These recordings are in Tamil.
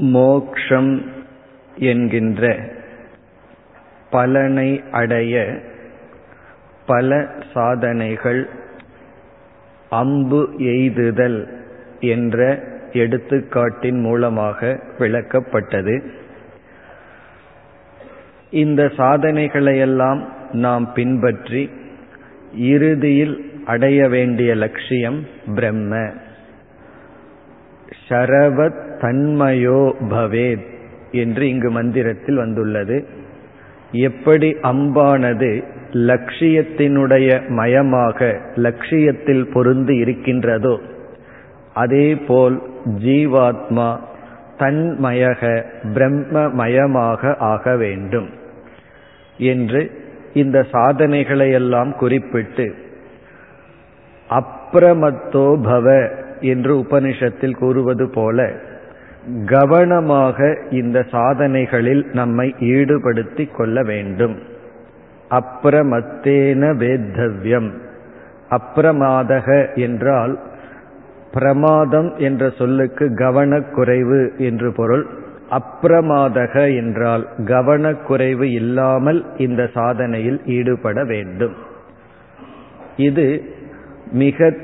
மோக்ஷம் என்கின்ற பலனை அடைய பல சாதனைகள் அம்பு எய்துதல் என்ற எடுத்துக்காட்டின் மூலமாக விளக்கப்பட்டது. இந்த சாதனைகளையெல்லாம் நாம் பின்பற்றி இறுதியில் அடைய வேண்டிய லட்சியம் பிரம்ம. ஷரவத் தன்மயோ பவேத் என்று இங்கு மந்திரத்தில் வந்துள்ளது. எப்படி அம்பானது லட்சியத்தினுடைய மயமாக லட்சியத்தில் பொருந்து இருக்கின்றதோ அதேபோல் ஜீவாத்மா தன்மயக பிரம்மமயமாக ஆக வேண்டும் என்று இந்த சாதனைகளையெல்லாம் குறிப்பிட்டு அப்ரமத்தோ பவ என்று உபனிஷத்தில் கூறுவது போல கவனமாக இந்த சாதனைகளில் நம்மை ஈடுபடுத்தி கொள்ள வேண்டும். அப்பிரமத்தேன வேத்தவ்யம். அப்பிரமாதக என்றால் பிரமாதம் என்ற சொல்லுக்கு கவனக்குறைவு என்று பொருள். அப்பிரமாதக என்றால் கவனக்குறைவு இல்லாமல் இந்த சாதனையில் ஈடுபட வேண்டும். இது மிக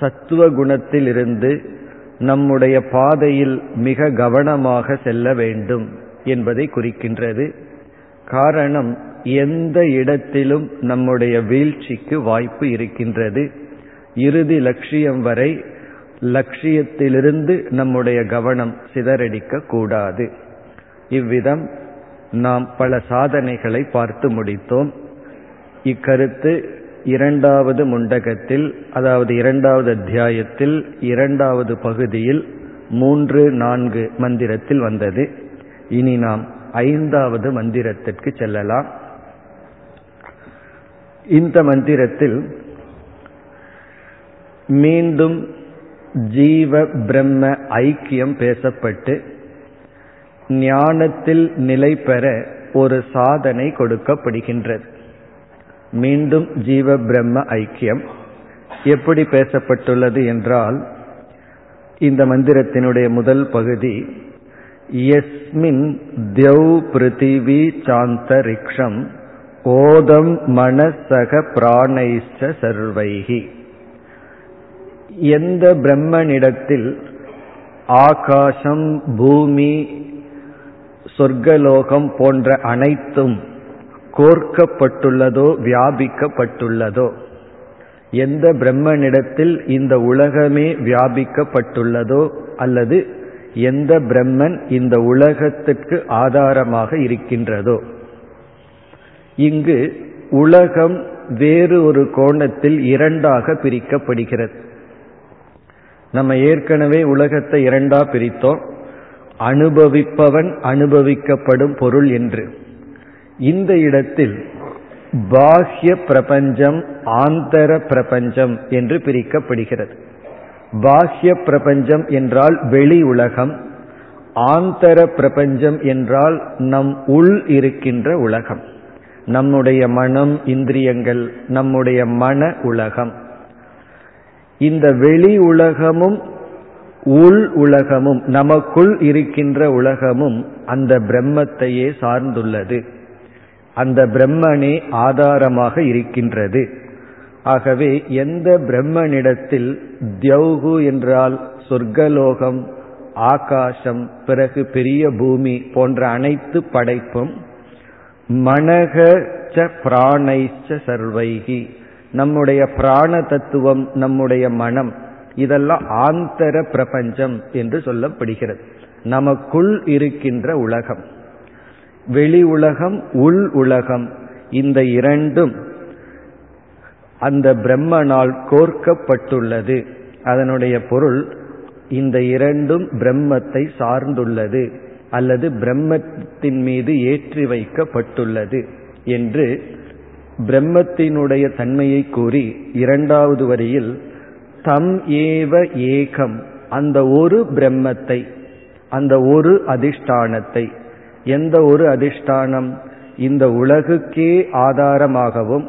சத்துவ குணத்திலிருந்து நம்முடைய பாதையில் மிக கவனமாக செல்ல வேண்டும் என்பதை குறிக்கின்றது. காரணம் எந்த இடத்திலும் நம்முடைய வீழ்ச்சிக்கு வாய்ப்பு இருக்கின்றது. இறுதி லட்சியம் வரை லட்சியத்திலிருந்து நம்முடைய கவனம் சிதறடிக்க கூடாது. இவ்விதம் நாம் பல சாதனைகளை பார்த்து முடித்தோம். இக்கருத்து இரண்டாவது முண்டகத்தில் அதாவது இரண்டாவது அத்தியாயத்தில் இரண்டாவது பகுதியில் மூன்று நான்கு மந்திரத்தில் வந்தது. இனி நாம் ஐந்தாவது மந்திரத்திற்கு செல்லலாம். இந்த மந்திரத்தில் மீண்டும் ஜீவ பிரம்ம ஐக்கியம் பேசப்பட்டு ஞானத்தில் நிலை பெற ஒரு சாதனை கொடுக்கப்படுகின்றது. மீண்டும் ஜீவ பிரம்ம ஐக்கியம் எப்படி பேசப்பட்டுள்ளது என்றால் இந்த மந்திரத்தினுடைய முதல் பகுதி எஸ்மின் தியௌ பிருத்திவி சாந்தரிக்ஷம் ஓதம் மனசக பிராணைச்ச சர்வைகி எந்த பிரம்மனிடத்தில் ஆகாசம் பூமி சொர்க்கலோகம் போன்ற அனைத்தும் கோர்க்கப்பட்டுள்ளதோ வியாபிக்கப்பட்டுள்ளதோ? எந்த பிரம்மனிடத்தில் இந்த உலகமே வியாபிக்கப்பட்டுள்ளதோ அல்லது எந்த பிரம்மன் இந்த உலகத்திற்கு ஆதாரமாக இருக்கின்றதோ? இங்கு உலகம் வேறு ஒரு கோணத்தில் இரண்டாக பிரிக்கப்படுகிறது. நம்ம ஏற்கனவே உலகத்தை இரண்டா பிரித்தோம். அனுபவிப்பவன் அனுபவிக்கப்படும் பொருள் என்று. இந்த இடத்தில் பாஹ்ய பிரபஞ்சம் ஆந்தர பிரபஞ்சம் என்று பிரிக்கப்படுகிறது. பாஹ்ய பிரபஞ்சம் என்றால் வெளி உலகம் ஆந்தர பிரபஞ்சம் என்றால் நம் உள் இருக்கின்ற உலகம். நம்முடைய மனம் இந்திரியங்கள் நம்முடைய மன உலகம். இந்த வெளி உலகமும் உள் உலகமும் நமக்குள் இருக்கின்ற உலகமும் அந்த பிரம்மத்தையே சார்ந்துள்ளது. அந்த பிரம்மனே ஆதாரமாக இருக்கின்றது. ஆகவே எந்த பிரம்மனிடத்தில் தியௌகு என்றால் சொர்க்கலோகம் ஆகாசம் பிறகு பெரிய பூமி போன்ற அனைத்து படைப்பும் மனக ச பிராணைச்ச சர்வைகி. நம்முடைய பிராண தத்துவம் நம்முடைய மனம் இதெல்லாம் ஆந்தர பிரபஞ்சம் என்று சொல்லப்படுகிறது. நமக்குள் இருக்கின்ற உலகம். வெளி உலகம் உள் உலகம். இந்த இரண்டும் அந்த பிரம்மனால் கோர்க்கப்பட்டுள்ளது. அதனுடைய பொருள் இந்த இரண்டும் பிரம்மத்தை சார்ந்துள்ளது அல்லது பிரம்மத்தின் மீது ஏற்றி வைக்கப்பட்டுள்ளது என்று பிரம்மத்தினுடைய தன்மையை கூறி இரண்டாவது வரியில் தம் ஏவ ஏகம் அந்த ஒரு பிரம்மத்தை அந்த ஒரு அதிஷ்டானத்தை எந்த ஒரு அதிஷ்டானம் இந்த உலகுக்கே ஆதாரமாகவும்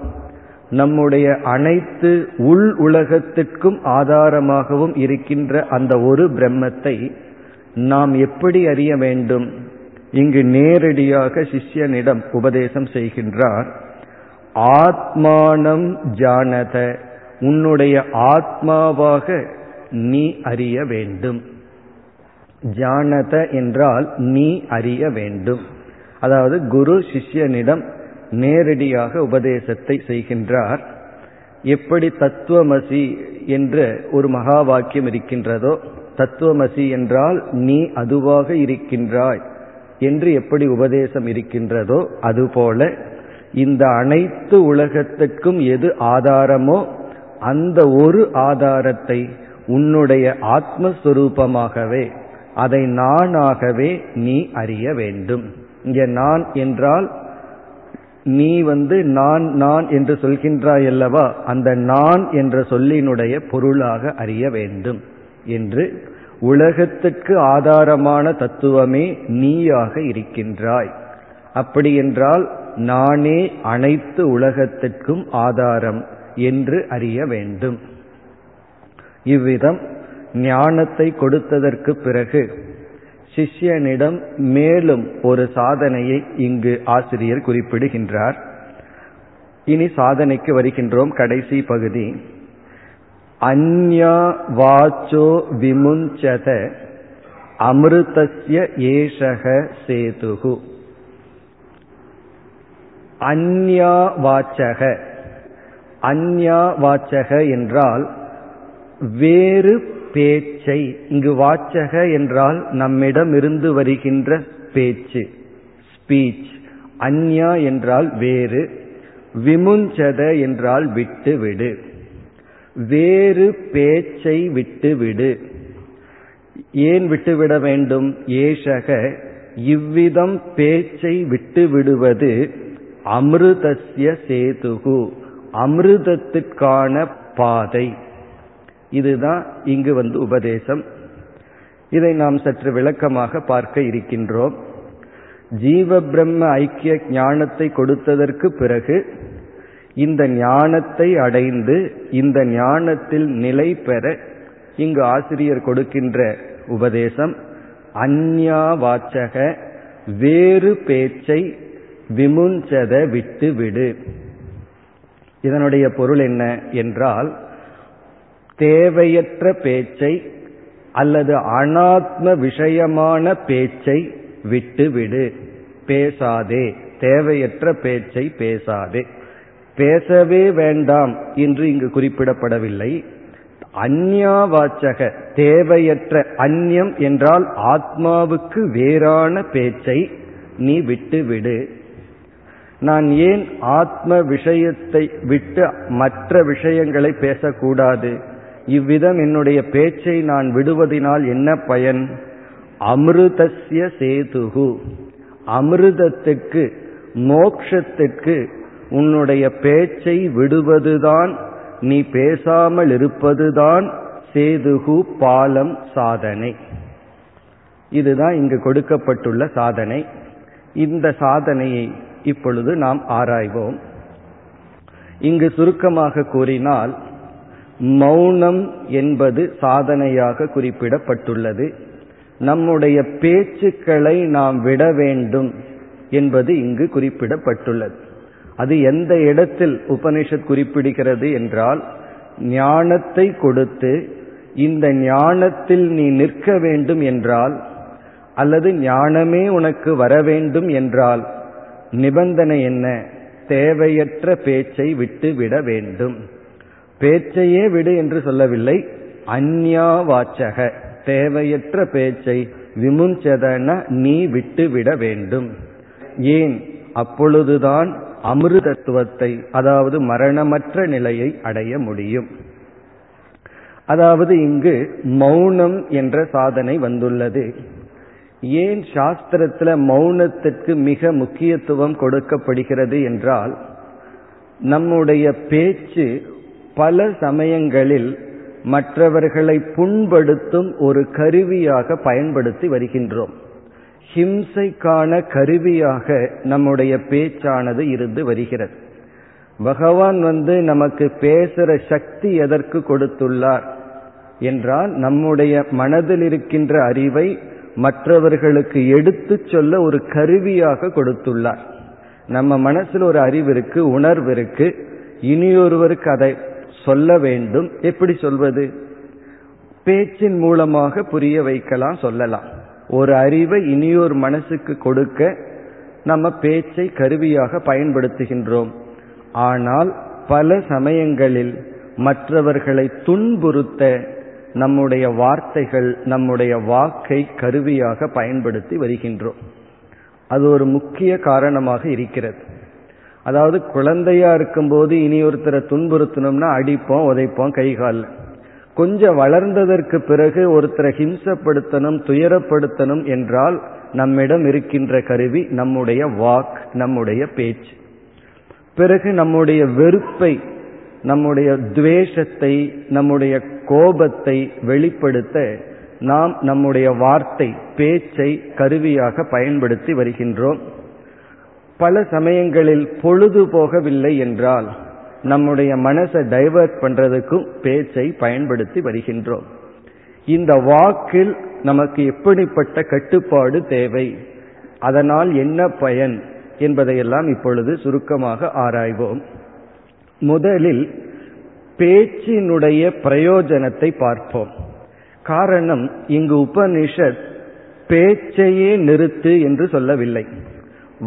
நம்முடைய அனைத்து உள் உலகத்திற்கும் ஆதாரமாகவும் இருக்கின்ற அந்த ஒரு பிரம்மத்தை நாம் எப்படி அறிய வேண்டும்? இங்கு நேரடியாக சிஷ்யனிடம் உபதேசம் செய்கின்றார். ஆத்மானம் ஜானத உன்னுடைய ஆத்மாவாக நீ அறிய வேண்டும். ஜானத என்றால் நீ அறிய வேண்டும். அதாவது குரு சிஷ்யனிடம் நேரடியாக உபதேசத்தை செய்கின்றார். எப்படி தத்துவமசி என்று ஒரு மகா வாக்கியம் இருக்கின்றதோ தத்துவமசி என்றால் நீ அதுவாக இருக்கின்றாய் என்று எப்படி உபதேசம் இருக்கின்றதோ அதுபோல இந்த அனைத்து உலகத்திற்கும் எது ஆதாரமோ அந்த ஒரு ஆதாரத்தை உன்னுடைய ஆத்மஸ்வரூபமாகவே அதை நானாகவே நீ அறிய வேண்டும். இங்க நான் என்றால் நீ வந்து நான் நான் என்று சொல்கின்றாய் அல்லவா? அந்த நான் என்ற சொல்லினுடைய பொருளாக அறிய வேண்டும் என்று உலகத்துக்கு ஆதாரமான தத்துவமே நீயாக இருக்கின்றாய். அப்படி என்றால் நானே அனைத்து உலகத்திற்கும் ஆதாரம் என்று அறிய வேண்டும். இவ்விதம் ஞானத்தை கொடுத்ததற்கு பிறகு சிஷ்யனிடம் மேலும் ஒரு சாதனையை இங்கு ஆசிரியர் குறிப்பிடுகின்றார். இனி சாதனைக்கு வருகின்றோம் கடைசி பகுதி. அந்யா வாச்சோ விமுஞ்சத அமிர்தஸ்ய ஏஷக சேதுகு. அந்யா வாச்சக. அந்யா வாச்சக என்றால் வேறு பேச்சை இங்கு வாச்சக என்றால் நம்மிடம் இருந்து வருகின்ற பேச்சு. ஸ்பீச் அந்யா என்றால் வேறு. விமுஞ்சத என்றால் விட்டு விடு வேறு பேச்சை விட்டுவிடு. ஏன் விட்டுவிட வேண்டும்? ஏஷக இவ்விதம் பேச்சை விட்டுவிடுவது அமிர்தஸ்ய சேதுகு அமிர்தத்திற்கான பாதை. இதுதான் இங்கு வந்து உபதேசம். இதை நாம் சற்று விளக்கமாக பார்க்க இருக்கின்றோம். ஜீவ பிரம்ம ஐக்கிய ஞானத்தை கொடுத்ததற்கு பிறகு இந்த ஞானத்தை அடைந்து இந்த ஞானத்தில் நிலை பெற இங்கு ஆசிரியர் கொடுக்கின்ற உபதேசம் அந்யா வாச்சக வேறு பேச்சை விமுஞ்சத விட்டு விடு இதனுடைய பொருள் என்ன என்றால் தேவையற்ற பேச்சை அல்லது அனாத்ம விஷயமான பேச்சை விட்டுவிடு. பேசாதே. தேவையற்ற பேச்சை பேசாதே. பேசவே வேண்டாம் என்று இங்கு குறிப்பிடப்படவில்லை. அந்யாவாச்சக தேவையற்ற அந்யம் என்றால் ஆத்மாவுக்கு வேறான பேச்சை நீ விட்டுவிடு. நான் ஏன் ஆத்ம விஷயத்தை விட்டு மற்ற விஷயங்களை பேசக்கூடாது? இவ்விதம் என்னுடைய பேச்சை நான் விடுவதனால் என்ன பயன்? அமிர்தஸ்ய சேதுகு. அமிர்தத்துக்கு மோக்ஷத்துக்கு உன்னுடைய பேச்சை விடுவதுதான் நீ பேசாமல் இருப்பதுதான் சேதுகு பாலம் சாதனை. இதுதான் இங்கு கொடுக்கப்பட்டுள்ள சாதனை. இந்த சாதனையை இப்பொழுது நாம் ஆராய்வோம். இங்கு சுருக்கமாக கூறினால் மௌனம் என்பது சாதனையாக குறிப்பிடப்பட்டுள்ளது. நம்முடைய பேச்சுக்களை நாம் விட வேண்டும் என்பது இங்கு குறிப்பிடப்பட்டுள்ளது. அது எந்த இடத்தில் உபனிஷத் குறிப்பிடுகிறது என்றால் ஞானத்தை கொடுத்து இந்த ஞானத்தில் நீ நிற்க வேண்டும் என்றால் அல்லது ஞானமே உனக்கு வர வேண்டும் என்றால் நிபந்தனை என்ன? தேவையற்ற பேச்சை விட்டு விட வேண்டும். பேச்சையே விடு என்று சொல்லவில்லை. அந்யா வாச்சக. தேவையற்ற பேச்சை விமுஞ்சதன நீ விட்டு விட வேண்டும். ஏன்? அப்பொழுதுதான் அமிர்தத்துவத்தை அதாவது மரணமற்ற நிலையை அடைய முடியும். அதாவது இங்கு மௌனம் என்ற சாதனை வந்துள்ளது. ஏன் சாஸ்திரத்துல மௌனத்திற்கு மிக முக்கியத்துவம் கொடுக்கப்படுகிறது என்றால் நம்முடைய பேச்சு பல சமயங்களில் மற்றவர்களை புண்படுத்தும் ஒரு கருவியாக பயன்படுத்தி வருகின்றோம். ஹிம்சைக்கான கருவியாக நம்முடைய பேச்சானது இருந்து வருகிறது. பகவான் வந்து நமக்கு பேசுற சக்தி எதற்கு கொடுத்துள்ளார் என்றால் நம்முடைய மனதில் இருக்கின்ற அறிவை மற்றவர்களுக்கு எடுத்து சொல்ல ஒரு கருவியாக கொடுத்துள்ளார். நம்ம மனசில் ஒரு அறிவு இருக்கு உணர்வு இருக்கு. இனியொருவருக்கு அதை சொல்ல வேண்டும். எப்படி சொல்வது? பேச்சின் மூலமாக புரிய வைக்கலாம் சொல்லலாம். ஒரு அறிவை இனியொரு மனசுக்கு கொடுக்க நம்ம பேச்சை கருவியாக பயன்படுத்துகின்றோம். ஆனால் பல சமயங்களில் மற்றவர்களை துன்புறுத்த நம்முடைய வார்த்தைகள் நம்முடைய வாக்கை கருவியாக பயன்படுத்தி வருகின்றோம். அது ஒரு முக்கிய காரணமாக இருக்கிறது. அதாவது குழந்தையா இருக்கும்போது இனி ஒருத்தரை துன்புறுத்தணும்னா அடிப்போம் உதைப்போம் கை கால் கொஞ்சம் வளர்ந்ததற்கு பிறகு ஒருத்தரை ஹிம்சப்படுத்தணும் துயரப்படுத்தணும் என்றால் நம்மிடம் இருக்கின்ற கருவி நம்முடைய வாக் நம்முடைய பேச்சு. பிறகு நம்முடைய வெறுப்பை நம்முடைய துவேஷத்தை நம்முடைய கோபத்தை வெளிப்படுத்த நாம் நம்முடைய வார்த்தை பேச்சை கருவியாக பயன்படுத்தி வருகின்றோம். பல சமயங்களில் பொழுது போகவில்லை என்றால் நம்முடைய மனசை டைவர்ட் பண்றதுக்கும் பேச்சை பயன்படுத்தி வருகின்றோம். இந்த வாக்கில் நமக்கு எப்படிப்பட்ட கட்டுப்பாடு தேவை? அதனால் என்ன பயன் என்பதையெல்லாம் இப்பொழுது சுருக்கமாக ஆராய்வோம். முதலில் பேச்சினுடைய பிரயோஜனத்தை பார்ப்போம். காரணம் இங்கு உபனிஷத் பேச்சையே நிறுத்து என்று சொல்லவில்லை.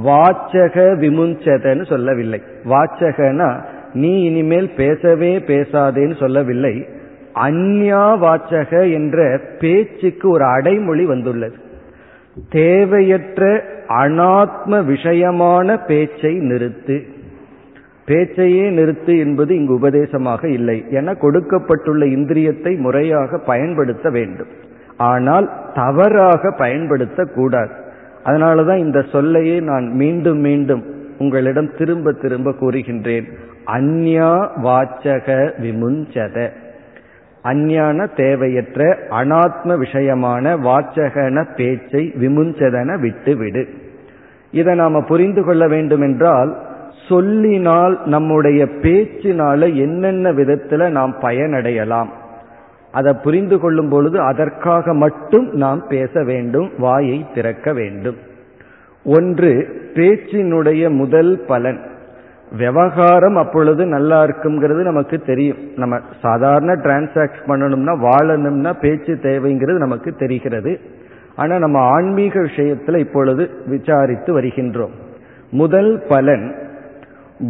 வாச்சக விமுஞ்சதன்னு சொல்லவில்லை. வாச்சகனா நீ இனிமேல் பேசவே பேசாதேன்னு சொல்லவில்லை. அந்யா வாச்சக என்ற பேச்சுக்கு ஒரு அடைமொழி வந்துள்ளது. தேவையற்ற அனாத்ம விஷயமான பேச்சை நிறுத்து. பேச்சையே நிறுத்து என்பது இங்கு உபதேசமாக இல்லை. என கொடுக்கப்பட்டுள்ள இந்திரியத்தை முறையாக பயன்படுத்த வேண்டும். ஆனால் தவறாக பயன்படுத்தக்கூடாது. அதனாலதான் இந்த சொல்லையே நான் மீண்டும் மீண்டும் உங்களிடம் திரும்ப திரும்ப கூறுகின்றேன். அந்யா வாச்சக விமுஞ்சத. அஞ்ஞான தேவையற்ற அனாத்ம விஷயமான வாச்சகன பேச்சை விமுஞ்சதன விட்டுவிடு. இதை நாம புரிந்து கொள்ள வேண்டும் என்றால் சொல்லினால் நம்முடைய பேச்சினால என்னென்ன விதத்துல நாம் பயனடையலாம். அதை புரிந்து கொள்ளும் பொழுது அதற்காக மட்டும் நாம் பேச வேண்டும் வாயை திறக்க வேண்டும். ஒன்று பேச்சினுடைய முதல் பலன். விவகாரம் அப்பொழுது நல்லா இருக்குங்கிறது நமக்கு தெரியும். நம்ம சாதாரண டிரான்சாக்ட் பண்ணணும்னா வாழணும்னா பேச்சு தேவைங்கிறது நமக்கு தெரிகிறது. ஆனால் நம்ம ஆன்மீக விஷயத்தில் இப்பொழுது விசாரித்து வருகின்றோம். முதல் பலன்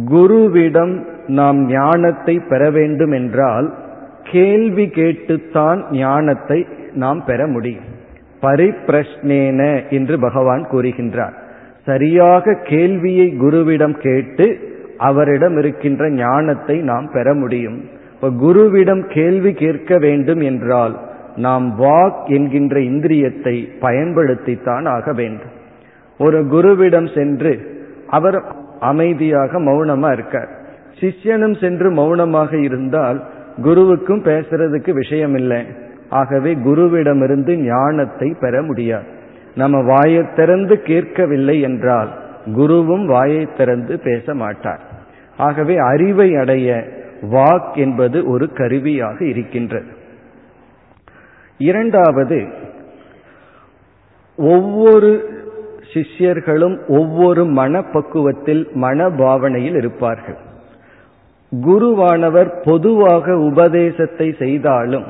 குருவிடம் நாம் ஞானத்தை பெற வேண்டும் என்றால் கேள்வி கேட்டுத்தான் ஞானத்தை நாம் பெற முடியும். பரிப்பிரஷ்னேன என்று பகவான் கூறுகின்றார். சரியாக கேள்வியை குருவிடம் கேட்டு அவரிடம் இருக்கின்ற ஞானத்தை நாம் பெற முடியும். இப்போ குருவிடம் கேள்வி கேட்க வேண்டும் என்றால் நாம் வாக் என்கின்ற இந்திரியத்தை பயன்படுத்தித்தான் ஆக வேண்டும். ஒரு குருவிடம் சென்று அவர் அமைதியாக மௌனமா இருக்கார். சிஷ்யனும் சென்று மௌனமாக இருந்தால் குருவுக்கும் பேசுறதுக்கு விஷயம் இல்லை ஆகவே குருவிடமிருந்து ஞானத்தை பெற முடியாது. நம்ம வாயை திறந்து கேட்கவில்லை என்றால் குருவும் வாயை திறந்து பேச மாட்டார். ஆகவே அறிவை அடைய வாக் என்பது ஒரு கருவியாக இருக்கின்றது. இரண்டாவது ஒவ்வொரு சிஷ்யர்களும் ஒவ்வொரு மனப்பக்குவத்தில் மனபாவனையில் இருப்பார்கள். குருவானவர் பொதுவாக உபதேசத்தை செய்தாலும்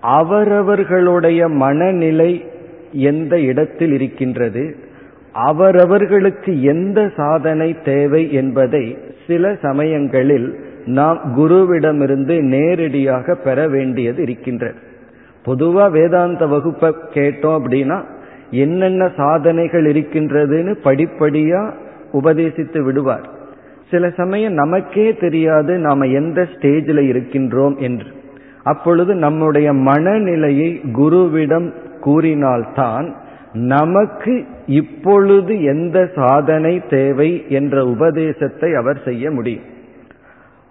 அவரவர்களுடைய மனநிலை எந்த இடத்தில் இருக்கின்றது அவரவர்களுக்கு எந்த சாதனை தேவை என்பதை சில சமயங்களில் நாம் குருவிடமிருந்து நேரடியாக பெற வேண்டியது இருக்கின்றது. பொதுவா வேதாந்த வகுப்பை கேட்டோம் அப்படின்னா என்னென்ன சாதனைகள் இருக்கின்றதுன்னு படிப்படியா உபதேசித்து விடுவார். சில சமயம் நமக்கே தெரியாது நாம எந்த ஸ்டேஜில் இருக்கின்றோம் என்று. அப்பொழுது நம்முடைய மனநிலையை குருவிடம் கூறினால்தான் நமக்கு இப்பொழுது எந்த சாதனை தேவை என்ற உபதேசத்தை அவர் செய்ய முடியும்.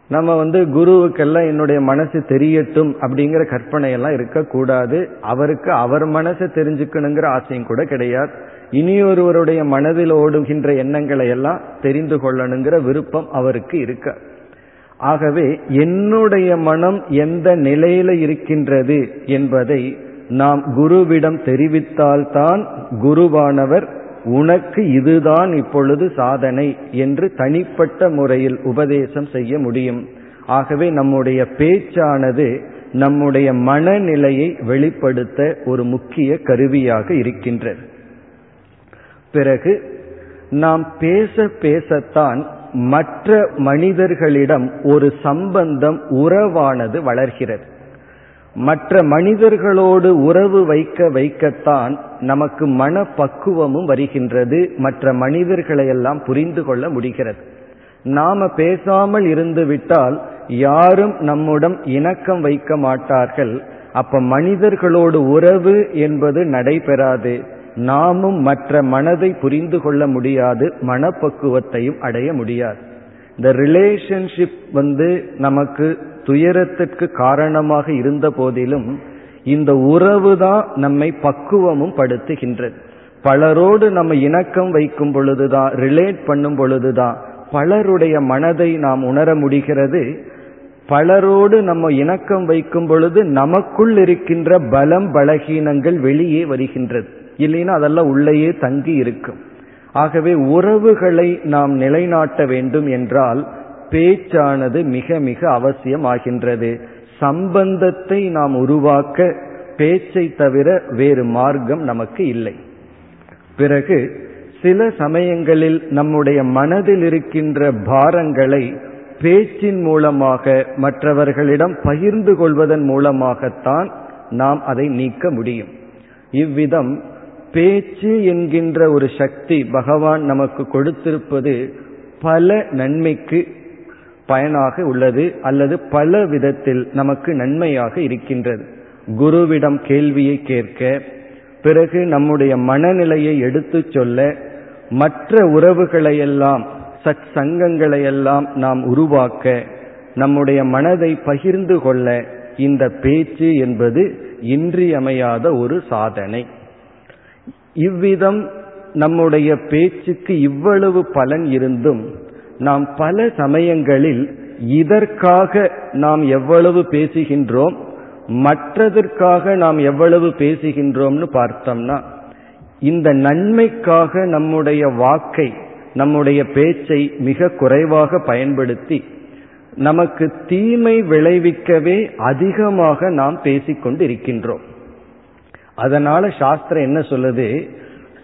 நம்ம வந்து குருவுக்கெல்லாம் என்னுடைய மனசு தெரியட்டும் அப்படிங்கிற கற்பனை எல்லாம் இருக்கக்கூடாது. அவருக்கு அவர் மனசை தெரிஞ்சுக்கணுங்கிற ஆசையும் கூட கிடையாது. இனியொருவருடைய மனதில் ஓடுகின்ற எண்ணங்களை எல்லாம் தெரிந்து கொள்ளணுங்கிற விருப்பம் அவருக்கு இருக்க. ஆகவே என்னுடைய மனம் எந்த நிலையில இருக்கின்றது என்பதை நாம் குருவிடம் தெரிவித்தால்தான் குருவானவர் உனக்கு இதுதான் இப்பொழுது சாதனை என்று தனிப்பட்ட முறையில் உபதேசம் செய்ய முடியும். ஆகவே நம்முடைய பேச்சானது நம்முடைய மனநிலையை வெளிப்படுத்த ஒரு முக்கிய கருவியாக இருக்கின்றது. பிறகு நாம் பேச பேசத்தான் மற்ற மனிதர்களிடம் ஒரு சம்பந்தம் உறவானது வளர்கிறது. மற்ற மனிதர்களோடு உறவு வைக்க வைக்கத்தான் நமக்கு மன பக்குவமும் வருகின்றது. மற்ற மனிதர்களை எல்லாம் புரிந்து கொள்ள முடிகிறது. நாம பேசாமல் இருந்து விட்டால் யாரும் நம்முடன் இணக்கம் வைக்க மாட்டார்கள். அப்ப மனிதர்களோடு உறவு என்பது நடைபெறாது. நாமும் மற்ற மனதை புரிந்து கொள்ள முடியாது. மனப்பக்குவத்தையும் அடைய முடியாது. இந்த ரிலேஷன்ஷிப் வந்து நமக்கு துயரத்திற்கு காரணமாக இருந்த போதிலும் இந்த உறவு தான் நம்மை பக்குவமும் படுத்துகின்றது. பலரோடு நம்ம இணக்கம் வைக்கும் பொழுதுதான் ரிலேட் பண்ணும் பொழுதுதான் பலருடைய மனதை நாம் உணர முடிகிறது. பலரோடு நம்ம இணக்கம் வைக்கும் பொழுது நமக்குள் இருக்கின்ற பலம் பலகீனங்கள் வெளியே வருகின்றது. இல்லைன்னா அதெல்லாம் உள்ளேயே தங்கி இருக்கும். ஆகவே உறவுகளை நாம் நிலைநாட்ட வேண்டும் என்றால் பேச்சானது மிக மிக அவசியம் ஆகின்றது சம்பந்தத்தை நாம் உருவாக்க பேச்சை தவிர வேறு மார்க்கம் நமக்கு இல்லை. பிறகு சில சமயங்களில் நம்முடைய மனதில் இருக்கின்ற பாரங்களை பேச்சின் மூலமாக மற்றவர்களிடம் பகிர்ந்து கொள்வதன் மூலமாகத்தான் நாம் அதை நீக்க முடியும். இவ்விதம் பேச்சு என்கின்ற ஒரு சக்தி பகவான் நமக்கு கொடுத்திருப்பது பல நன்மைக்கு பயனாக உள்ளது அல்லது பல விதத்தில் நமக்கு நன்மையாக இருக்கின்றது. குருவிடம் கேள்வியை கேட்க பிறகு நம்முடைய மனநிலையை எடுத்துச் சொல்ல மற்ற உறவுகளையெல்லாம் சத் சங்கங்களையெல்லாம் நாம் உருவாக்க நம்முடைய மனதை பகிர்ந்து கொள்ள இந்த பேச்சு என்பது இன்றியமையாத ஒரு சாதனை. இவ்விதம் நம்முடைய பேச்சுக்கு இவ்வளவு பலன் இருந்தும் நாம் பல சமயங்களில் இதற்காக நாம் எவ்வளவு பேசுகின்றோம் மற்றதற்காக நாம் எவ்வளவு பேசுகின்றோம்னு பார்த்தோம்னா இந்த நன்மைக்காக நம்முடைய வாக்கை நம்முடைய பேச்சை மிக குறைவாக பயன்படுத்தி நமக்கு தீமை விளைவிக்கவே அதிகமாக நாம் பேசிக்கொண்டு இருக்கின்றோம் அதனால சாஸ்திரம் என்ன சொல்லுது?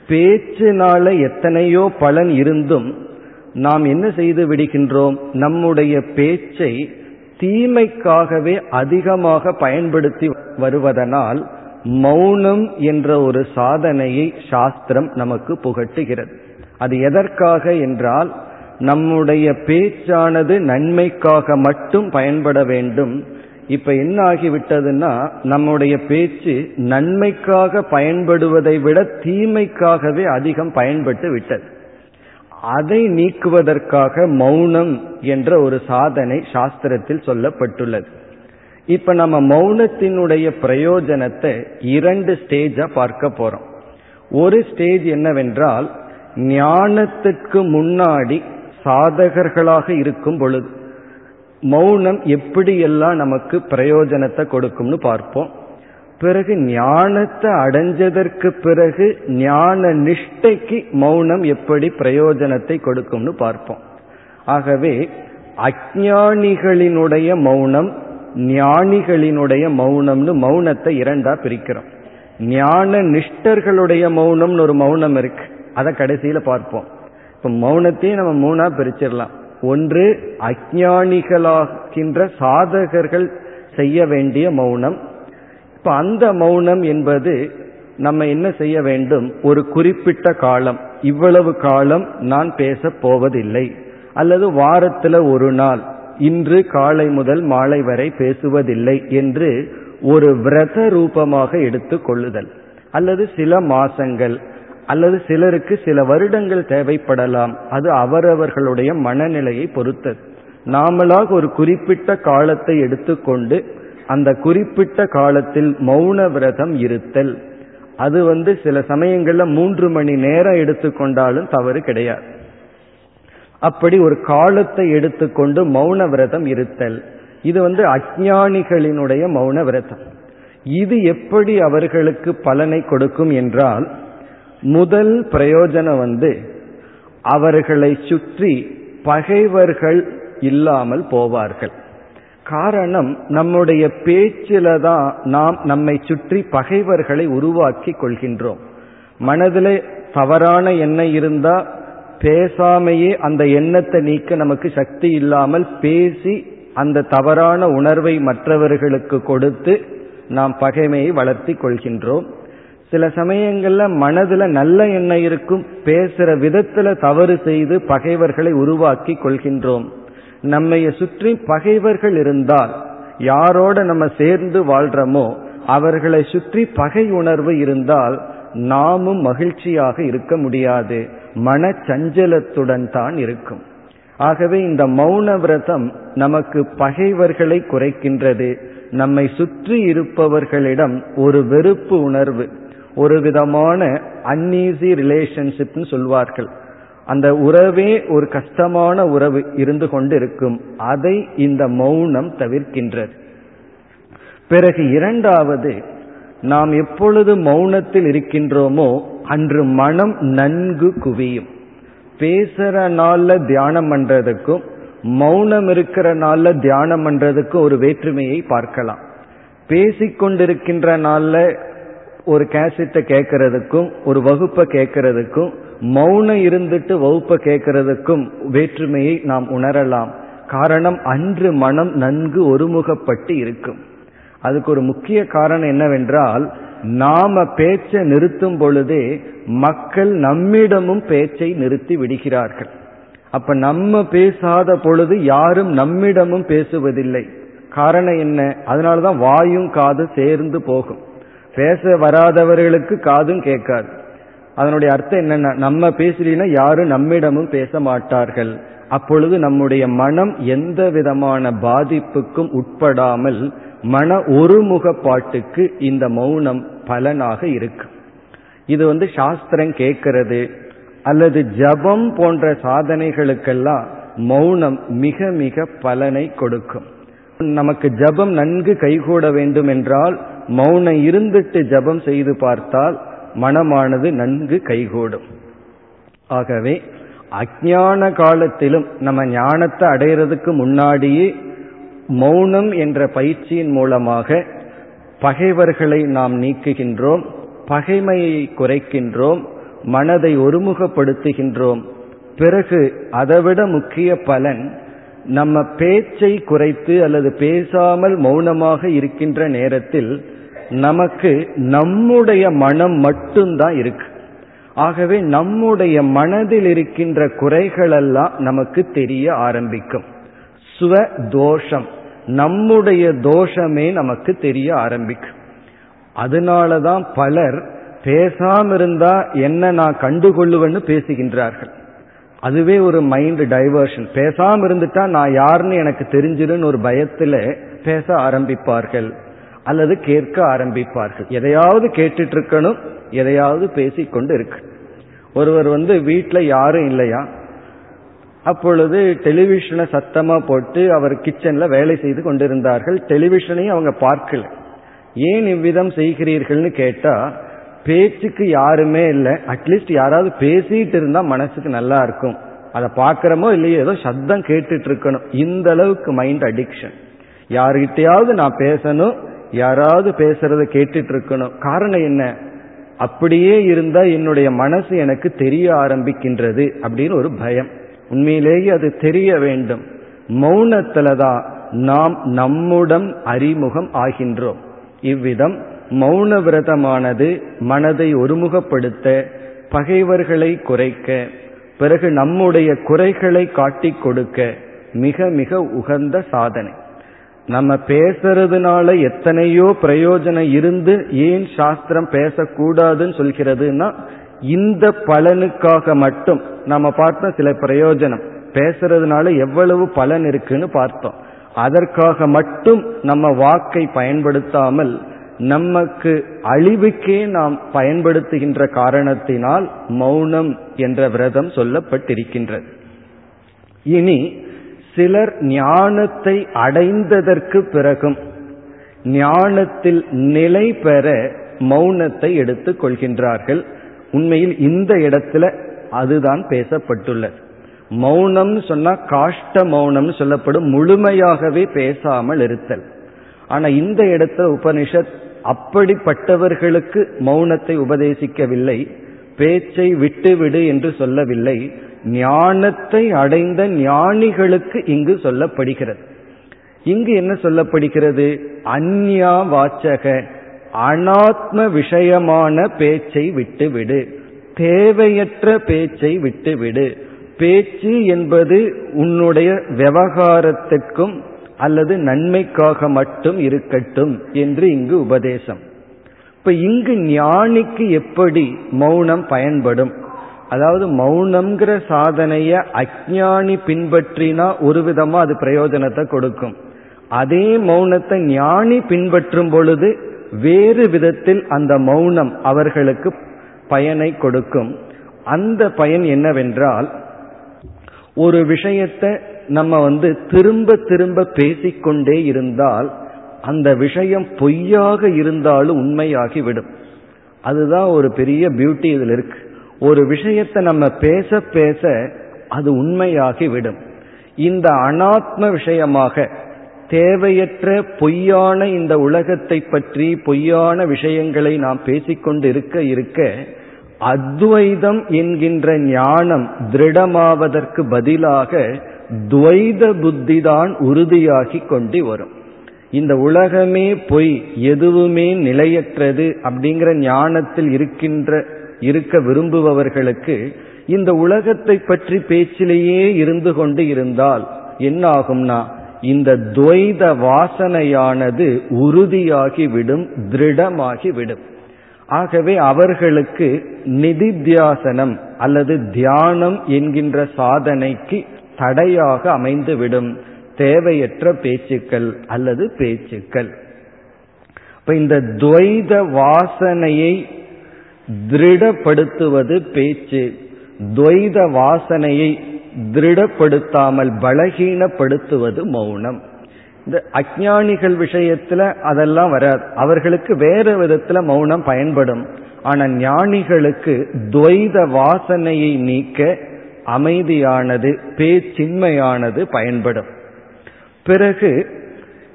பேச்சினால எத்தனையோ பலன் இருந்தும் நாம் என்ன செய்து விடுகின்றோம்? நம்முடைய பேச்சை தீமைக்காகவே அதிகமாக பயன்படுத்தி வருவதனால் மௌனம் என்ற ஒரு சாதனையை சாஸ்திரம் நமக்கு புகட்டுகிறது. அது எதற்காக என்றால் நம்முடைய பேச்சானது நன்மைக்காக மட்டும் பயன்பட வேண்டும். இப்ப என்ன ஆகிவிட்டதுன்னா நம்முடைய பேச்சு நன்மைக்காக பயன்படுவதை விட தீமைக்காகவே அதிகம் பயன்பட்டு விட்டது. அதை நீக்குவதற்காக மௌனம் என்ற ஒரு சாதனை சாஸ்திரத்தில் சொல்லப்பட்டுள்ளது. இப்ப நம்ம மௌனத்தினுடைய பிரயோஜனத்தை இரண்டு ஸ்டேஜா பார்க்க போறோம். ஒரு ஸ்டேஜ் என்னவென்றால் ஞானத்துக்கு முன்னாடி சாதகர்களாக இருக்கும் பொழுது மௌனம் எப்படியெல்லாம் நமக்கு பிரயோஜனத்தை கொடுக்கும்னு பார்ப்போம். பிறகு ஞானத்தை அடைஞ்சதற்கு பிறகு ஞான நிஷ்டைக்கு மௌனம் எப்படி பிரயோஜனத்தை கொடுக்கும்னு பார்ப்போம். ஆகவே அஜானிகளினுடைய மௌனம் ஞானிகளினுடைய மௌனம்னு மௌனத்தை இரண்டா பிரிக்கிறோம். ஞான நிஷ்டர்களுடைய மௌனம்னு ஒரு மௌனம் இருக்கு. அதை கடைசியில பார்ப்போம். இப்ப மௌனத்தையும் நம்ம மூணா பிரிச்சிடலாம். ஒன்று அஜானிகளாகின்ற சாதகர்கள் செய்ய வேண்டிய மௌனம். இப்ப அந்த மௌனம் என்பது நம்ம என்ன செய்ய வேண்டும்? ஒரு குறிப்பிட்ட காலம். இவ்வளவு காலம் நான் பேச போவதில்லை. அல்லது வாரத்துல ஒரு நாள். இன்று காலை முதல் மாலை வரை பேசுவதில்லை என்று ஒரு விரத ரூபமாக எடுத்துக் கொள்ளுதல். அல்லது சில மாசங்கள். அல்லது சிலருக்கு சில வருடங்கள் தேவைப்படலாம். அது அவரவர்களுடைய மனநிலையை பொறுத்தது. நாமளாக ஒரு குறிப்பிட்ட காலத்தை எடுத்துக்கொண்டு அந்த குறிப்பிட்ட காலத்தில் மௌன விரதம் இருத்தல். அது வந்து சில சமயங்கள்ல மூன்று மணி நேரம் எடுத்துக்கொண்டாலும் தவறு கிடையாது. அப்படி ஒரு காலத்தை எடுத்துக்கொண்டு மௌன விரதம் இருத்தல். இது வந்து அஜானிகளினுடைய மௌன விரதம். இது எப்படி அவர்களுக்கு பலனை கொடுக்கும் என்றால் முதல் பிரயோஜனம் வந்து அவர்களை சுற்றி பகைவர்கள் இல்லாமல் போவார்கள். காரணம் நம்முடைய பேச்சில தான் நாம் நம்மை சுற்றி பகைவர்களை உருவாக்கி கொள்கின்றோம். மனதில் தவறான எண்ணம் இருந்தா பேசாமையே அந்த எண்ணத்தை நீக்க நமக்கு சக்தி இல்லாமல் பேசி அந்த தவறான உணர்வை மற்றவர்களுக்கு கொடுத்து நாம் பகைமையை வளர்த்தி கொள்கின்றோம். சில சமயங்கள்ல மனதுல நல்ல எண்ணம் இருக்கும் பேசுற விதத்துல தவறு செய்து பகைவர்களை உருவாக்கி கொள்கின்றோம். நம்மைய சுற்றி பகைவர்கள் இருந்தால் யாரோட நம்ம சேர்ந்து வாழ்றோமோ அவர்களை சுற்றி பகை உணர்வு இருந்தால் நாமும் மகிழ்ச்சியாக இருக்க முடியாது. மன சஞ்சலத்துடன் தான் இருக்கும். ஆகவே இந்த மௌன விரதம் நமக்கு பகைவர்களை குறைக்கின்றது. நம்மை சுற்றி இருப்பவர்களிடம் ஒரு வெறுப்பு உணர்வு. ஒரு விதமான அன்ஈசி ரிலேஷன்ஷிப்னு சொல்வார்கள். அந்த உறவே ஒரு கஷ்டமான உறவு இருந்து கொண்டு இருக்கும் அதை இந்த மௌனம் தவிர்க்கின்றது. பிறகு இரண்டாவது நாம் எப்பொழுது மௌனத்தில் இருக்கின்றோமோ அன்று மனம் நன்கு குவியும். பேசுற நாள்ல தியானம் பண்றதுக்கும் மௌனம் இருக்கிற நாள்ல தியானம் பண்றதுக்கும் ஒரு வேற்றுமையை பார்க்கலாம். பேசிக்கொண்டிருக்கின்ற நாள்ல ஒரு கேசட்டை கேட்கறதுக்கும் ஒரு வகுப்பை கேட்கறதுக்கும் மௌனம் இருந்துட்டு வகுப்பை கேட்கறதுக்கும் வேற்றுமையை நாம் உணரலாம். காரணம் அன்று மனம் நன்கு ஒருமுகப்பட்டு இருக்கும். அதுக்கு ஒரு முக்கிய காரணம் என்னவென்றால் நாம பேச்சை நிறுத்தும் பொழுதே மக்கள் நம்மிடமும் பேச்சை நிறுத்தி விடுகிறார்கள். அப்ப நம்ம பேசாத பொழுது யாரும் நம்மிடமும் பேசுவதில்லை. காரணம் என்ன? அதனாலதான் வாயும் காது சேர்ந்து போகும். பேச வராதவர்களுக்கு காதும் கேட்காது. அதனுடைய அர்த்தம் என்னன்னா நம்ம பேசலினா யாரும் நம்மிடமும் பேச மாட்டார்கள். அப்பொழுது நம்முடைய மனம் எந்த விதமான பாதிப்புக்கும் உட்படாமல் மன ஒருமுகப்பாட்டுக்கு இந்த மௌனம் பலனாக இருக்கும் இது வந்து சாஸ்திரம் கேட்கிறது அல்லது ஜபம் போன்ற சாதனைகளுக்கெல்லாம் மௌனம் மிக மிக பலனை கொடுக்கும். நமக்கு ஜபம் நன்கு கைகூட வேண்டும் என்றால் மௌனம் இருந்துட்டு ஜபம் செய்து பார்த்தால் மனமானது நன்கு கைகூடும். ஆகவே அஜான காலத்திலும் நம்ம ஞானத்தை அடையிறதுக்கு முன்னாடியே மௌனம் என்ற பயிற்சியின் மூலமாக பகைவர்களை நாம் நீக்குகின்றோம் பகைமையை குறைக்கின்றோம் மனதை ஒருமுகப்படுத்துகின்றோம். பிறகு அதைவிட முக்கிய பலன் நம்ம பேச்சை குறைத்து அல்லது பேசாமல் மௌனமாக இருக்கின்ற நேரத்தில் நமக்கு நம்முடைய மனம் மட்டும்தான் இருக்கு. ஆகவே நம்முடைய மனதில் இருக்கின்ற குறைகளெல்லாம் நமக்கு தெரிய ஆரம்பிக்கும். சுவ தோஷம். நம்முடைய தோஷமே நமக்கு தெரிய ஆரம்பிக்கும். அதனாலதான் பலர் பேசாம இருந்தா என்ன நான் கண்டுகொள்ளுவேன்னு பேசுகின்றார்கள். அதுவே ஒரு மைண்ட் டைவர்ஷன் பேசாம இருந்துட்டா நான் யாருன்னு எனக்கு தெரிஞ்சிருன்னு ஒரு பயத்துல பேச ஆரம்பிப்பார்கள். அல்லது கேட்க ஆரம்பிப்பார்கள். எதையாவது கேட்டுட்டு இருக்கணும் எதையாவது பேசிக்கொண்டு இருக்கு ஒருவர் வந்து வீட்டில் யாரும் இல்லையா? அப்பொழுது டெலிவிஷனை சத்தமா போட்டு அவர் கிச்சன்ல வேலை செய்து கொண்டிருந்தார்கள். டெலிவிஷனையும் அவங்க பார்க்கல. ஏன் இவ்விதம் செய்கிறீர்கள்னு கேட்டா பேச்சுக்கு யாருமே இல்லை. அட்லீஸ்ட் யாராவது பேசிட்டு இருந்தா மனசுக்கு நல்லா இருக்கும். அதை பார்க்கிறோமோ இல்லையோ ஏதோ சத்தம் கேட்டுட்டு இருக்கணும். இந்த அளவுக்கு மைண்ட் அடிக்ஷன் யாருகிட்டையாவது நான் பேசணும் யாராவது பேசுறத கேட்டுட்டு இருக்கணும். காரணம் என்ன? அப்படியே இருந்தா என்னுடைய மனசு எனக்கு தெரிய ஆரம்பிக்கின்றது அப்படின்னு ஒரு பயம். உண்மையிலேயே அது தெரிய வேண்டும். மௌனத்துல தான் நாம் நம்முடன் அறிமுகம் ஆகின்றோம். இவ்விதம் மௌன விரதமானது மனதை ஒருமுகப்படுத்த பகைவர்களை குறைக்க பிறகு நம்முடைய குறைகளை காட்டிக் கொடுக்க மிக மிக உகந்த சாதனை. நம்ம பேசுறதுனால எத்தனையோ பிரயோஜனம் இருந்து ஏன் சாஸ்திரம் பேசக்கூடாதுன்னு சொல்கிறதுனா இந்த பலனுக்காக மட்டும் நம்ம பார்த்தோம் சில பிரயோஜனம். பேசுறதுனால எவ்வளவு பலன் இருக்குன்னு பார்த்தோம். அதற்காக மட்டும் நம்ம வாக்கை பயன்படுத்தாமல் நமக்கு அழிவுக்கே நாம் பயன்படுத்துகின்ற காரணத்தினால் மௌனம் என்ற விரதம் சொல்லப்பட்டிருக்கின்றது. இனி சிலர் ஞானத்தை அடைந்ததற்கு பிறகும் ஞானத்தில் நிலை பெற மௌனத்தை எடுத்துக் கொள்கின்றார்கள். உண்மையில் இந்த இடத்துல அதுதான் பேசப்பட்டுள்ளது. மௌனம் சொன்னா காஷ்ட மௌனம் சொல்லப்படும் முழுமையாகவே பேசாமல் இருத்தல். ஆனா இந்த இடத்துல உபனிஷத் அப்படிப்பட்டவர்களுக்கு மௌனத்தை உபதேசிக்கவில்லை. பேச்சை விட்டுவிடு என்று சொல்லவில்லை. ஞானத்தை அடைந்த ஞானிகளுக்கு இங்கு சொல்லப்படுகிறது. இங்கு என்ன சொல்லப்படுகிறது? அந்யா வாச்சக அனாத்ம விஷயமான பேச்சை விட்டுவிடு. தேவையற்ற பேச்சை விட்டுவிடு. பேச்சு என்பது உன்னுடைய விவகாரத்திற்கும் அல்லது நன்மைக்காக மட்டும் இருக்கட்டும் என்று இங்கு உபதேசம். இப்ப இங்கு ஞானிக்கு எப்படி மௌனம் பயன்படும்? அதாவது மௌனம்ங்கிற சாதனைய அஜானி பின்பற்றினா ஒரு விதமா அது பிரயோஜனத்தை கொடுக்கும். அதே மௌனத்தை ஞானி பின்பற்றும் பொழுது வேறு விதத்தில் அந்த மௌனம் அவர்களுக்கு பயனை கொடுக்கும். அந்த பயன் என்னவென்றால் ஒரு விஷயத்தை நம்ம வந்து திரும்ப திரும்ப பேசிக்கொண்டே இருந்தால் அந்த விஷயம் பொய்யாக இருந்தாலும் உண்மையாகி விடும் அதுதான் ஒரு பெரிய பியூட்டி இதில் இருக்கு. ஒரு விஷயத்தை நம்ம பேச பேச அது உண்மையாகி விடும் இந்த அனாத்ம விஷயமாக தேவையற்ற பொய்யான இந்த உலகத்தை பற்றி பொய்யான விஷயங்களை நாம் பேசிக்கொண்டு இருக்க இருக்க அத்வைதம் என்கின்ற ஞானம் திருடமாவதற்கு பதிலாக துவைத புத்தி தான் உறுதியாகி கொண்டு வரும். இந்த உலகமே பொய் எதுவுமே நிலையற்றது அப்படிங்கிற ஞானத்தில் இருக்கின்ற இருக்க விரும்புபவர்களுக்கு இந்த உலகத்தை பற்றி பேச்சிலேயே இருந்து கொண்டு இருந்தால் என்ன ஆகும்னா இந்த துவைத வாசனையானது உறுதியாகி விடும் திருடமாகி விடும் ஆகவே அவர்களுக்கு நிதித்தியாசனம் அல்லது தியானம் என்கின்ற சாதனைக்கு தடையாக அமைந்துவிடும் தேவையற்ற பேச்சுக்கள் அல்லது பேச்சுக்கள். இப்ப இந்த துவைத வாசனையை திருடப்படுத்துவது பேச்சு. துவைத வாசனையை திருடப்படுத்தாமல் பலகீனப்படுத்துவது மௌனம். இந்த அஜானிகள் விஷயத்துல அதெல்லாம் வராது. அவர்களுக்கு வேறு விதத்துல மௌனம் பயன்படும். ஆனா ஞானிகளுக்கு துவைத வாசனையை நீக்க அமைதியானது பேச்சின்மையானது பயன்படும். பிறகு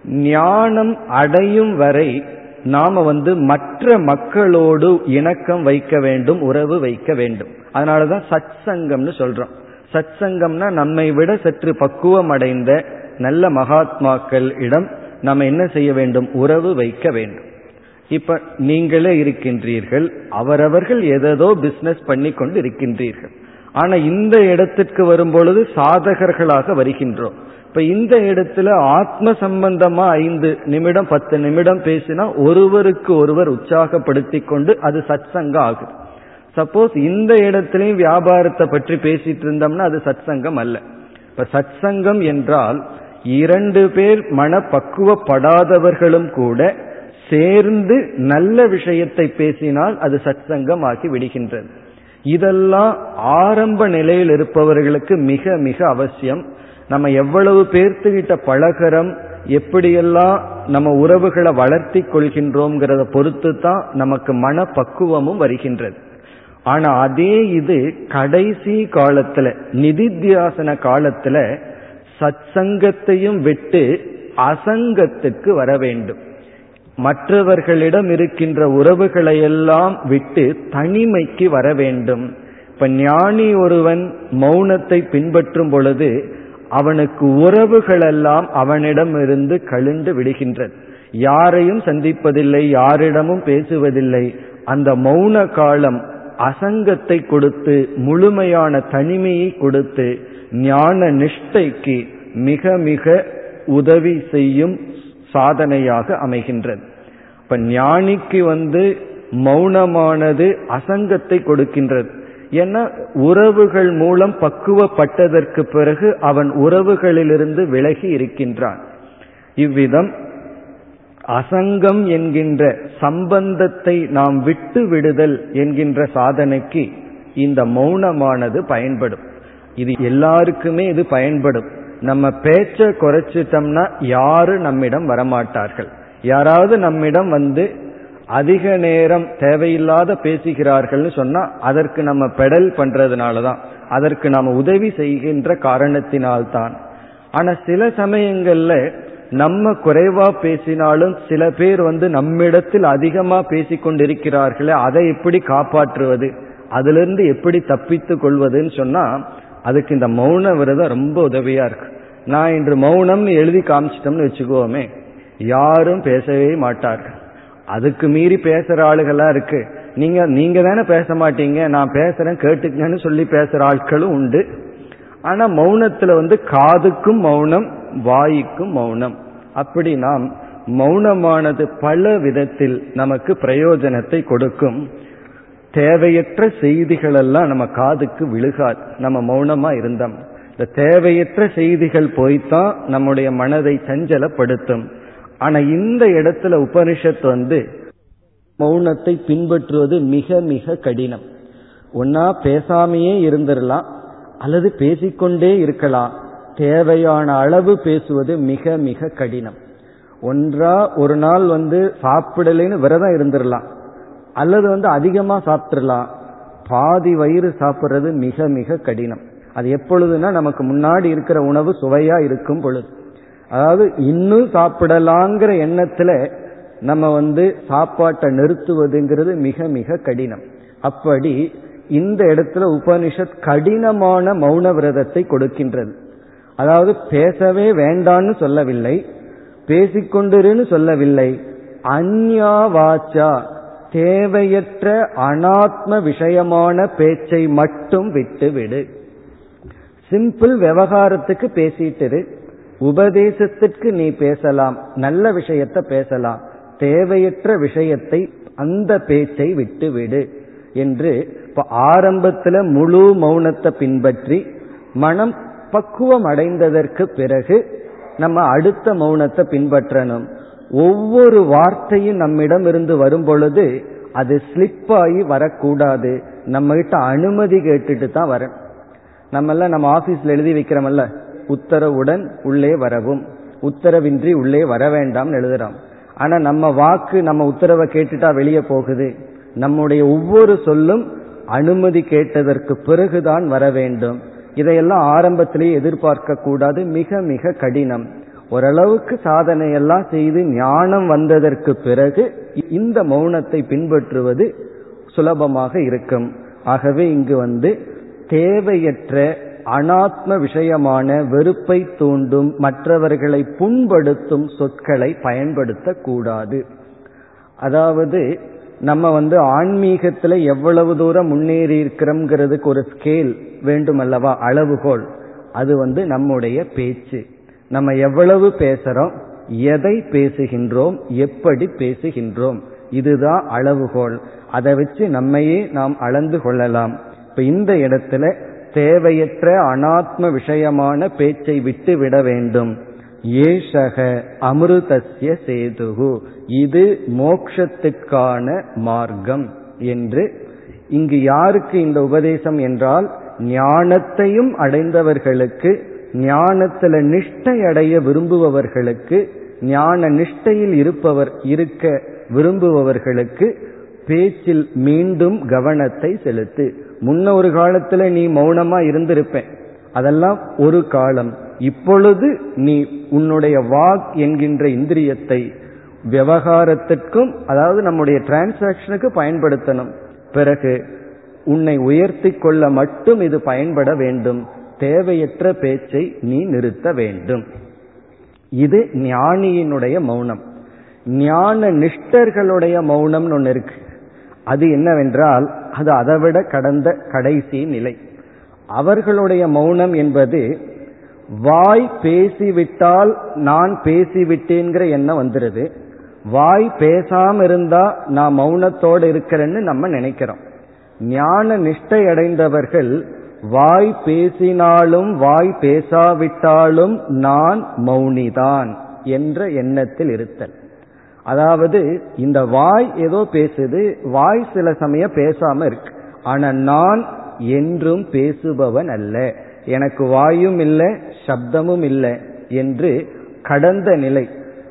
ஞானம் அடையும் வரை நாம வந்து மற்ற மக்களோடு இணக்கம் வைக்க வேண்டும் உறவு வைக்க வேண்டும். அதனாலதான் சத் சங்கம்னு சொல்றோம். சத் சங்கம்னா நம்மை விட சற்று பக்குவம் அடைந்த நல்ல மகாத்மாக்கள் இடம். நம்ம என்ன செய்ய வேண்டும்? உறவு வைக்க வேண்டும். இப்ப நீங்களே இருக்கின்றீர்கள். அவரவர்கள் எதோ பிசினஸ் பண்ணி கொண்டு இருக்கின்றீர்கள். ஆனா இந்த இடத்திற்கு வரும்பொழுது சாதகர்களாக வருகின்றோம். இப்ப இந்த இடத்துல ஆத்ம சம்பந்தமா ஐந்து நிமிடம் பத்து நிமிடம் பேசினா ஒருவருக்கு ஒருவர் உற்சாகப்படுத்தி கொண்டு அது சத் சங்கம் ஆகுது. சப்போஸ் இந்த இடத்திலையும் வியாபாரத்தை பற்றி பேசிட்டு இருந்தோம்னா அது சத் சங்கம் அல்ல. இப்ப சத் சங்கம் என்றால் இரண்டு பேர் மனப்பக்குவப்படாதவர்களும் கூட சேர்ந்து நல்ல விஷயத்தை பேசினால் அது சத் சங்கம் ஆகி விடுகின்றது. இதெல்லாம் ஆரம்ப நிலையில் இருப்பவர்களுக்கு மிக மிக அவசியம். நம்ம எவ்வளவு பேர்த்துக்கிட்ட பழகரம் எப்படியெல்லாம் நம்ம உறவுகளை வளர்த்தி கொள்கின்றோம்ங்கிறத பொறுத்து தான் நமக்கு மனப்பக்குவமும் வருகின்றது. ஆனா அதே இது கடைசி காலத்துல நிதித்தியாசன காலத்துல சத்சங்கத்தையும் விட்டு அசங்கத்துக்கு வர வேண்டும். மற்றவர்களிடம் இருக்கின்ற உறவுகளை எல்லாம் விட்டு தனிமைக்கு வர வேண்டும். இப்ப ஞானி ஒருவன் மௌனத்தை பின்பற்றும் பொழுது அவனுக்கு உறவுகளெல்லாம் அவனிடமிருந்து கழிந்து விடுகின்றது யாரையும் சந்திப்பதில்லை யாரிடமும் பேசுவதில்லை. அந்த மௌன காலம் அசங்கத்தை கொடுத்து முழுமையான தனிமையை கொடுத்து ஞான நிஷ்டைக்கு மிக மிக உதவி செய்யும் சாதனையாக அமைகின்றது. இப்ப ஞானிக்கு வந்து மௌனமானது அசங்கத்தை கொடுக்கின்றது. ஏன்னா உறவுகள் மூலம் பக்குவப்பட்டதற்கு பிறகு அவன் உறவுகளிலிருந்து விலகி இருக்கின்றான். இவ்விதம் அசங்கம் என்கின்ற சம்பந்தத்தை நாம் விட்டு விடுதல் என்கின்ற சாதனைக்கு இந்த மௌனமானது பயன்படும். இது எல்லாருக்குமே இது பயன்படும். நம்ம பேச்ச குறைச்சிட்டோம்னா யாரும் நம்மிடம் வரமாட்டார்கள்? யாராவது நம்மிடம் வந்து அதிக நேரம் தேவையில்லாத பேசுகிறார்கள்னு சொன்னா அதற்கு நம்ம பெடல் பண்றதுனால தான் அதற்கு நாம் உதவி செய்கின்ற காரணத்தினால்தான். ஆனா சில சமயங்கள்ல நம்ம குறைவா பேசினாலும் சில பேர் வந்து நம்மிடத்தில் அதிகமா பேசிக்கொண்டிருக்கிறார்களே அதை எப்படி காப்பாற்றுவது அதிலிருந்து எப்படி தப்பித்து கொள்வதுன்னு சொன்னா அதுக்கு இந்த மௌன விரதம் ரொம்ப உதவியா இருக்கு. நான் இன்று மௌனம்னு எழுதி காமிச்சிட்டோம்னு வச்சுக்கோமே யாரும் பேசவே மாட்டார்கள். அதுக்கு மீறி பேசுற ஆளுகளா இருக்கு. நீங்க நீங்க தானே பேச மாட்டீங்க நான் பேசுறேன் கேட்டுக்கன்னு சொல்லி பேசுற ஆட்களும் உண்டு. ஆனா மௌனத்துல வந்து காதுக்கும் மௌனம் வாய்க்கும் மௌனம். அப்படி நாம் மௌனமானது பல விதத்தில் நமக்கு பிரயோஜனத்தை கொடுக்கும். தேவையற்ற செய்திகள் எல்லாம் நம்ம காதுக்கு விழுகாது. நம்ம மௌனமா இருந்தோம். இந்த தேவையற்ற செய்திகள் போய்தான் நம்முடைய மனதை சஞ்சலப்படுத்தும். ஆனா இந்த இடத்துல உபனிஷத் வந்து மௌனத்தை பின்பற்றுவது மிக மிக கடினம். ஒன்னா பேசாமையே இருந்துடலாம் அல்லது பேசிக்கொண்டே இருக்கலாம். தேவையான அளவு பேசுவது மிக மிக கடினம். ஒன்றா ஒரு நாள் வந்து சாப்பிடலைன்னு விரதம் இருந்துடலாம் அல்லது வந்து அதிகமா சாப்பிட்றலாம் பாதி வயிறு சாப்பிட்றது மிக மிக கடினம். அது எப்பொழுதுனா நமக்கு முன்னாடி இருக்கிற உணவு சுவையா இருக்கும் பொழுது. அதாவது இன்னும் சாப்பிடலாங்கிற எண்ணத்துல நம்ம வந்து சாப்பாட்டை நிறுத்துவதுங்கிறது மிக மிக கடினம். அப்படி இந்த இடத்துல உபனிஷத் கடினமான மௌன விரதத்தை கொடுக்கின்றது. அதாவது பேசவே வேண்டான்னு சொல்லவில்லை பேசிக்கொண்டிருன்னு சொல்லவில்லை. அந்யா வாச்சா தேவையற்ற அனாத்ம விஷயமான பேச்சை மட்டும் விட்டு விடு சிம்பிள் விவகாரத்துக்கு பேசிட்டு உபதேசத்திற்கு நீ பேசலாம். நல்ல விஷயத்தை பேசலாம். தேவையற்ற விஷயத்தை அந்த பேச்சை விட்டு விடு என்று இப்ப ஆரம்பத்துல முழு மௌனத்தை பின்பற்றி மனம் பக்குவம் அடைந்ததற்கு பிறகு நம்ம அடுத்த மௌனத்தை பின்பற்றணும். ஒவ்வொரு வார்த்தையும் நம்மிடம் இருந்து வரும் பொழுது அது ஸ்லிப் ஆகி வரக்கூடாது. நம்ம கிட்ட அனுமதி கேட்டுட்டு தான் வரணும் நம்மெல்லாம் நம்ம ஆபீஸ்ல எழுதி வைக்கிறோம்ல உத்தரவுடன் உள்ளே வரவும் உத்தரவின்றி உள்ளே வர வேண்டாம்னு எழுதுறோம். ஆனா நம்ம வாக்கு நம்ம உத்தரவை கேட்டுட்டா வெளியே போகுது. நம்முடைய ஒவ்வொரு சொல்லும் அனுமதி கேட்டதற்கு பிறகுதான் வர வேண்டும். இதையெல்லாம் ஆரம்பத்திலேயே எதிர்பார்க்க கூடாது மிக மிக கடினம். ஓரளவுக்கு சாதனையெல்லாம் செய்து ஞானம் வந்ததற்கு பிறகு இந்த மௌனத்தை பின்பற்றுவது சுலபமாக இருக்கும். ஆகவே இங்கு வந்து தேவையற்ற அனாத்ம விஷயமான வெறுப்பை தூண்டும் மற்றவர்களை புண்படுத்தும் சொற்களை பயன்படுத்தக்கூடாது. அதாவது நம்ம வந்து ஆன்மீகத்தில் எவ்வளவு தூரம் முன்னேறி இருக்கிறோம்ங்கிறதுக்கு ஒரு ஸ்கேல் வேண்டும் அல்லவா அளவுகோல். அது வந்து நம்முடைய பேச்சு. நம்ம எவ்வளவு பேசுறோம் எதை பேசுகின்றோம் எப்படி பேசுகின்றோம் இதுதான் அளவுகோல். அதை வச்சு நம்மையே நாம் அளந்து கொள்ளலாம். இப்ப இந்த இடத்துல தேவையற்ற அனாத்ம விஷயமான பேச்சை விட்டு விட வேண்டும். ஏஷக அமிர்தசிய சேதுகு. இது மோக்ஷத்துக்கான மார்க்கம் என்று. இங்கு யாருக்கு இந்த உபதேசம் என்றால் ஞானத்தையும் அடைந்தவர்களுக்கு ஞானத்துல நிஷ்டை அடைய விரும்புபவர்களுக்கு ஞான நிஷ்டையில் இருப்பவர் இருக்க விரும்புபவர்களுக்கு பேச்சில் மீண்டும் கவனத்தை செலுத்து. முன்ன ஒரு காலத்துல நீ மௌனமா இருந்திருப்பேன். அதெல்லாம் ஒரு காலம். இப்பொழுது நீ உன்னுடைய வாக் என்கின்ற இந்திரியத்தை விவகாரத்திற்கும் அதாவது நம்முடைய டிரான்சாக்சனுக்கு பயன்படுத்தணும். பிறகு உன்னை உயர்த்தி கொள்ள மட்டும் இது பயன்பட வேண்டும். தேவையற்ற பேச்சை நீ நிறுத்த வேண்டும். இது ஞானியினுடைய மௌனம். ஞான நிஷ்டர்களுடைய மௌனம் ஒன்று இருக்கு. அது என்னவென்றால் அது அதைவிட கடந்த கடைசி நிலை. அவர்களுடைய மௌனம் என்பது வாய் பேசிவிட்டால் நான் பேசிவிட்டேங்கிற எண்ணம் வந்துடுது வாய் பேசாம இருந்தா நான் மௌனத்தோடு இருக்கிறேன்னு நம்ம நினைக்கிறோம். ஞான நிஷ்டை அடைந்தவர்கள் வாய் பேசினாலும் வாய் பேசாவிட்டாலும் நான் மௌனிதான் என்ற எண்ணத்தில் இருத்தல். அதாவது இந்த வாய் ஏதோ பேசுது வாய் சில சமயம் பேசாம இருக்கு. ஆனா நான் என்றும் பேசுபவன் அல்ல. எனக்கு வாயும் இல்லை சப்தமும் இல்லை என்று கடந்த நிலை.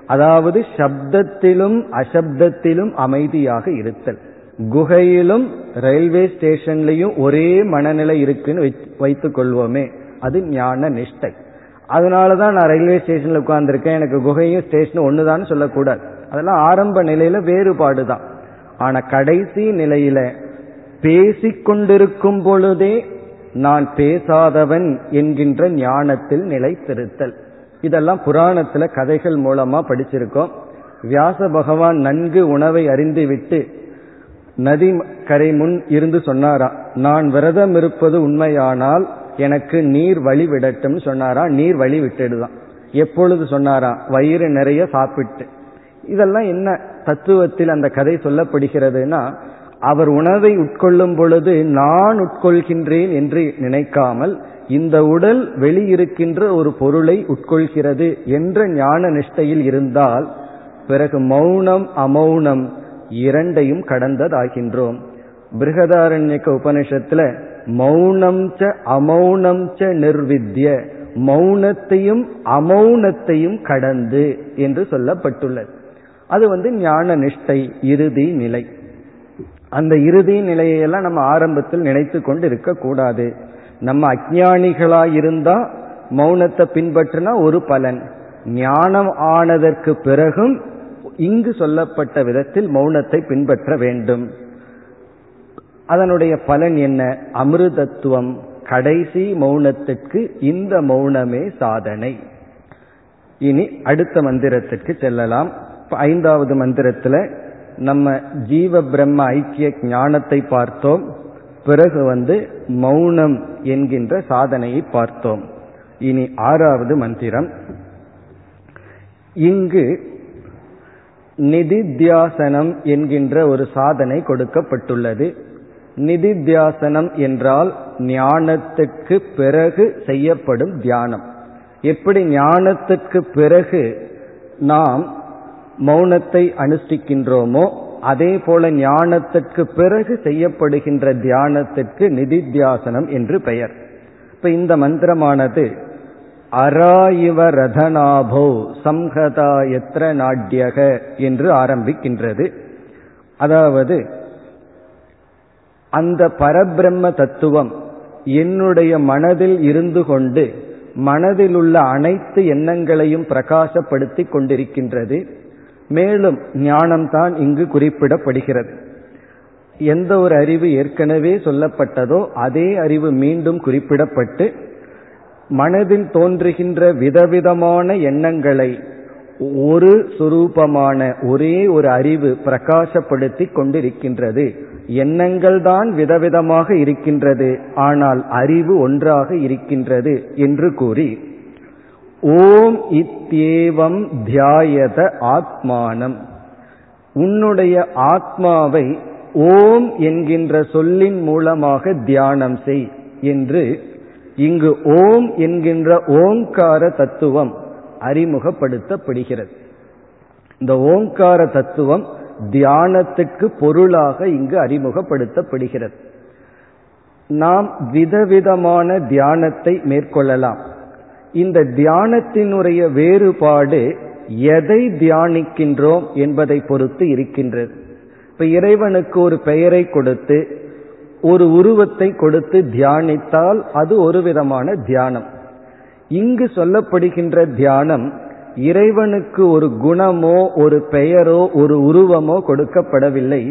அதாவது சப்தத்திலும் அசப்தத்திலும் அமைதியாக இருத்தல். குகையிலும் ரயில்வே ஸ்டேஷன்லயும் ஒரே மனநிலை இருக்குன்னு வைத்துக் கொள்வோமே. அது ஞான நிஷ்டை. அதனாலதான் நான் ரயில்வே ஸ்டேஷன்ல உட்கார்ந்துருக்கேன். எனக்கு குகையும் ஸ்டேஷனும் ஒண்ணுதான் சொல்லக்கூடாது. அதெல்லாம் ஆரம்ப நிலையில வேறுபாடு தான் ஆனா கடைசி நிலையில பேசிக்கொண்டிருக்கும் பொழுதே நான் பேசாதவன் என்கின்ற ஞானத்தில் நிலைத்திருத்தல் இதெல்லாம் புராணத்துல கதைகள் மூலமா படிச்சிருக்கோம். வியாச பகவான் நன்கு உணவை அறிந்துவிட்டு நதி கரை முன் இருந்து சொன்னாரா நான் விரதம் இருப்பது உண்மையானால் எனக்கு நீர் வழி விடட்டும் சொன்னாரா நீர் வழி விட்டுடுதான். எப்பொழுது சொன்னாரா வயிறு நிறைய சாப்பிட்டு. இதெல்லாம் என்ன தத்துவத்தில் அந்த கதை சொல்லப்படுகிறதுனா அவர் உணவை உட்கொள்ளும் பொழுது நான் உட்கொள்கின்றேன் என்று நினைக்காமல் இந்த உடல் வெளியிருக்கின்ற ஒரு பொருளை உட்கொள்கிறது என்ற ஞான நிஷ்டையில் இருந்தால் பிறகு மௌனம் அமௌனம் இரண்டையும் கடந்ததாகின்றோம். பிருகதாரண்யக்க உபனிஷத்துல மௌனம் ச அமௌனம் ச நிர்வித்ய மௌனத்தையும் அமௌனத்தையும் கடந்து என்று சொல்லப்பட்டுள்ளது. அது வந்து ஞான நிஷ்டை இறுதி நிலை. அந்த இறுதி நிலையெல்லாம் நம்ம ஆரம்பத்தில் நினைத்து கொண்டு இருக்கக்கூடாது. நம்ம அஜானிகளா இருந்தா மௌனத்தை பின்பற்றினா ஒரு பலன். ஞானம் ஆனதற்கு பிறகும் இங்கு சொல்லப்பட்ட விதத்தில் மௌனத்தை பின்பற்ற வேண்டும். அதனுடைய பலன் என்ன? அமிர்தத்துவம். கடைசி மௌனத்திற்கு இந்த மௌனமே சாதனை. இனி அடுத்த மந்திரத்திற்கு செல்லலாம். ஐந்தாவது மந்திரத்தில் நம்ம ஜீவ பிரம்ம ஐக்கிய ஞானத்தை பார்த்தோம். பிறகு வந்து மௌனம் என்கின்ற சாதனையை பார்த்தோம். இனி ஆறாவது மந்திரம். இங்கு நிதித்தியாசனம் என்கின்ற ஒரு சாதனை கொடுக்கப்பட்டுள்ளது. நிதித்தியாசனம் என்றால் ஞானத்துக்கு பிறகு செய்யப்படும் தியானம். எப்படி ஞானத்துக்கு பிறகு நாம் மௌனத்தை அனுஷ்டிக்கின்றோமோ அதே போல ஞானத்திற்கு பிறகு செய்யப்படுகின்ற தியானத்திற்கு நிதித்தியாசனம் என்று பெயர். இப்ப இந்த மந்திரமானது அராயிவ ரதநாபோ சம்ஹதா எத்திர நாட்யக என்று ஆரம்பிக்கின்றது. அதாவது அந்த பரபிரம்ம தத்துவம் என்னுடைய மனதில் இருந்து கொண்டு மனதில் உள்ள அனைத்து எண்ணங்களையும் பிரகாசப்படுத்தி கொண்டிருக்கின்றது. மேலும் ஞானம்தான் இங்கு குறிப்பிடப்படுகிறது. எந்த ஒரு அறிவு ஏற்கனவே சொல்லப்பட்டதோ அதே அறிவு மீண்டும் குறிப்பிடப்பட்டு மனதில் தோன்றுகின்ற விதவிதமான எண்ணங்களை ஒரு சுரூபமான ஒரே ஒரு அறிவு பிரகாசப்படுத்தி கொண்டிருக்கின்றது. எண்ணங்கள் தான் விதவிதமாக இருக்கின்றது ஆனால் அறிவு ஒன்றாக இருக்கின்றது என்று கூறி ஓம் இத்தேவம் தியாயத ஆத்மானம். உன்னுடைய ஆத்மாவை ஓம் என்கின்ற சொல்லின் மூலமாக தியானம் செய் என்று இங்கு ஓம் என்கின்ற ஓங்கார தத்துவம் அறிமுகப்படுத்தப்படுகிறது. இந்த ஓங்கார தத்துவம் தியானத்துக்கு பொருளாக இங்கு அறிமுகப்படுத்தப்படுகிறது. நாம் விதவிதமான தியானத்தை மேற்கொள்ளலாம். இந்த தியானத்தினுடைய வேறுபாடு எதை தியானிக்கின்றோம் என்பதை பொறுத்து இருக்கின்றது. இப்ப இறைவனுக்கு ஒரு பெயரை கொடுத்து ஒரு உருவத்தை கொடுத்து தியானித்தால் அது ஒரு விதமான தியானம். இங்கு சொல்லப்படுகின்ற தியானம் இறைவனுக்கு ஒரு குணமோ ஒரு பெயரோ ஒரு உருவமோ கொடுக்கப்படவில்லை.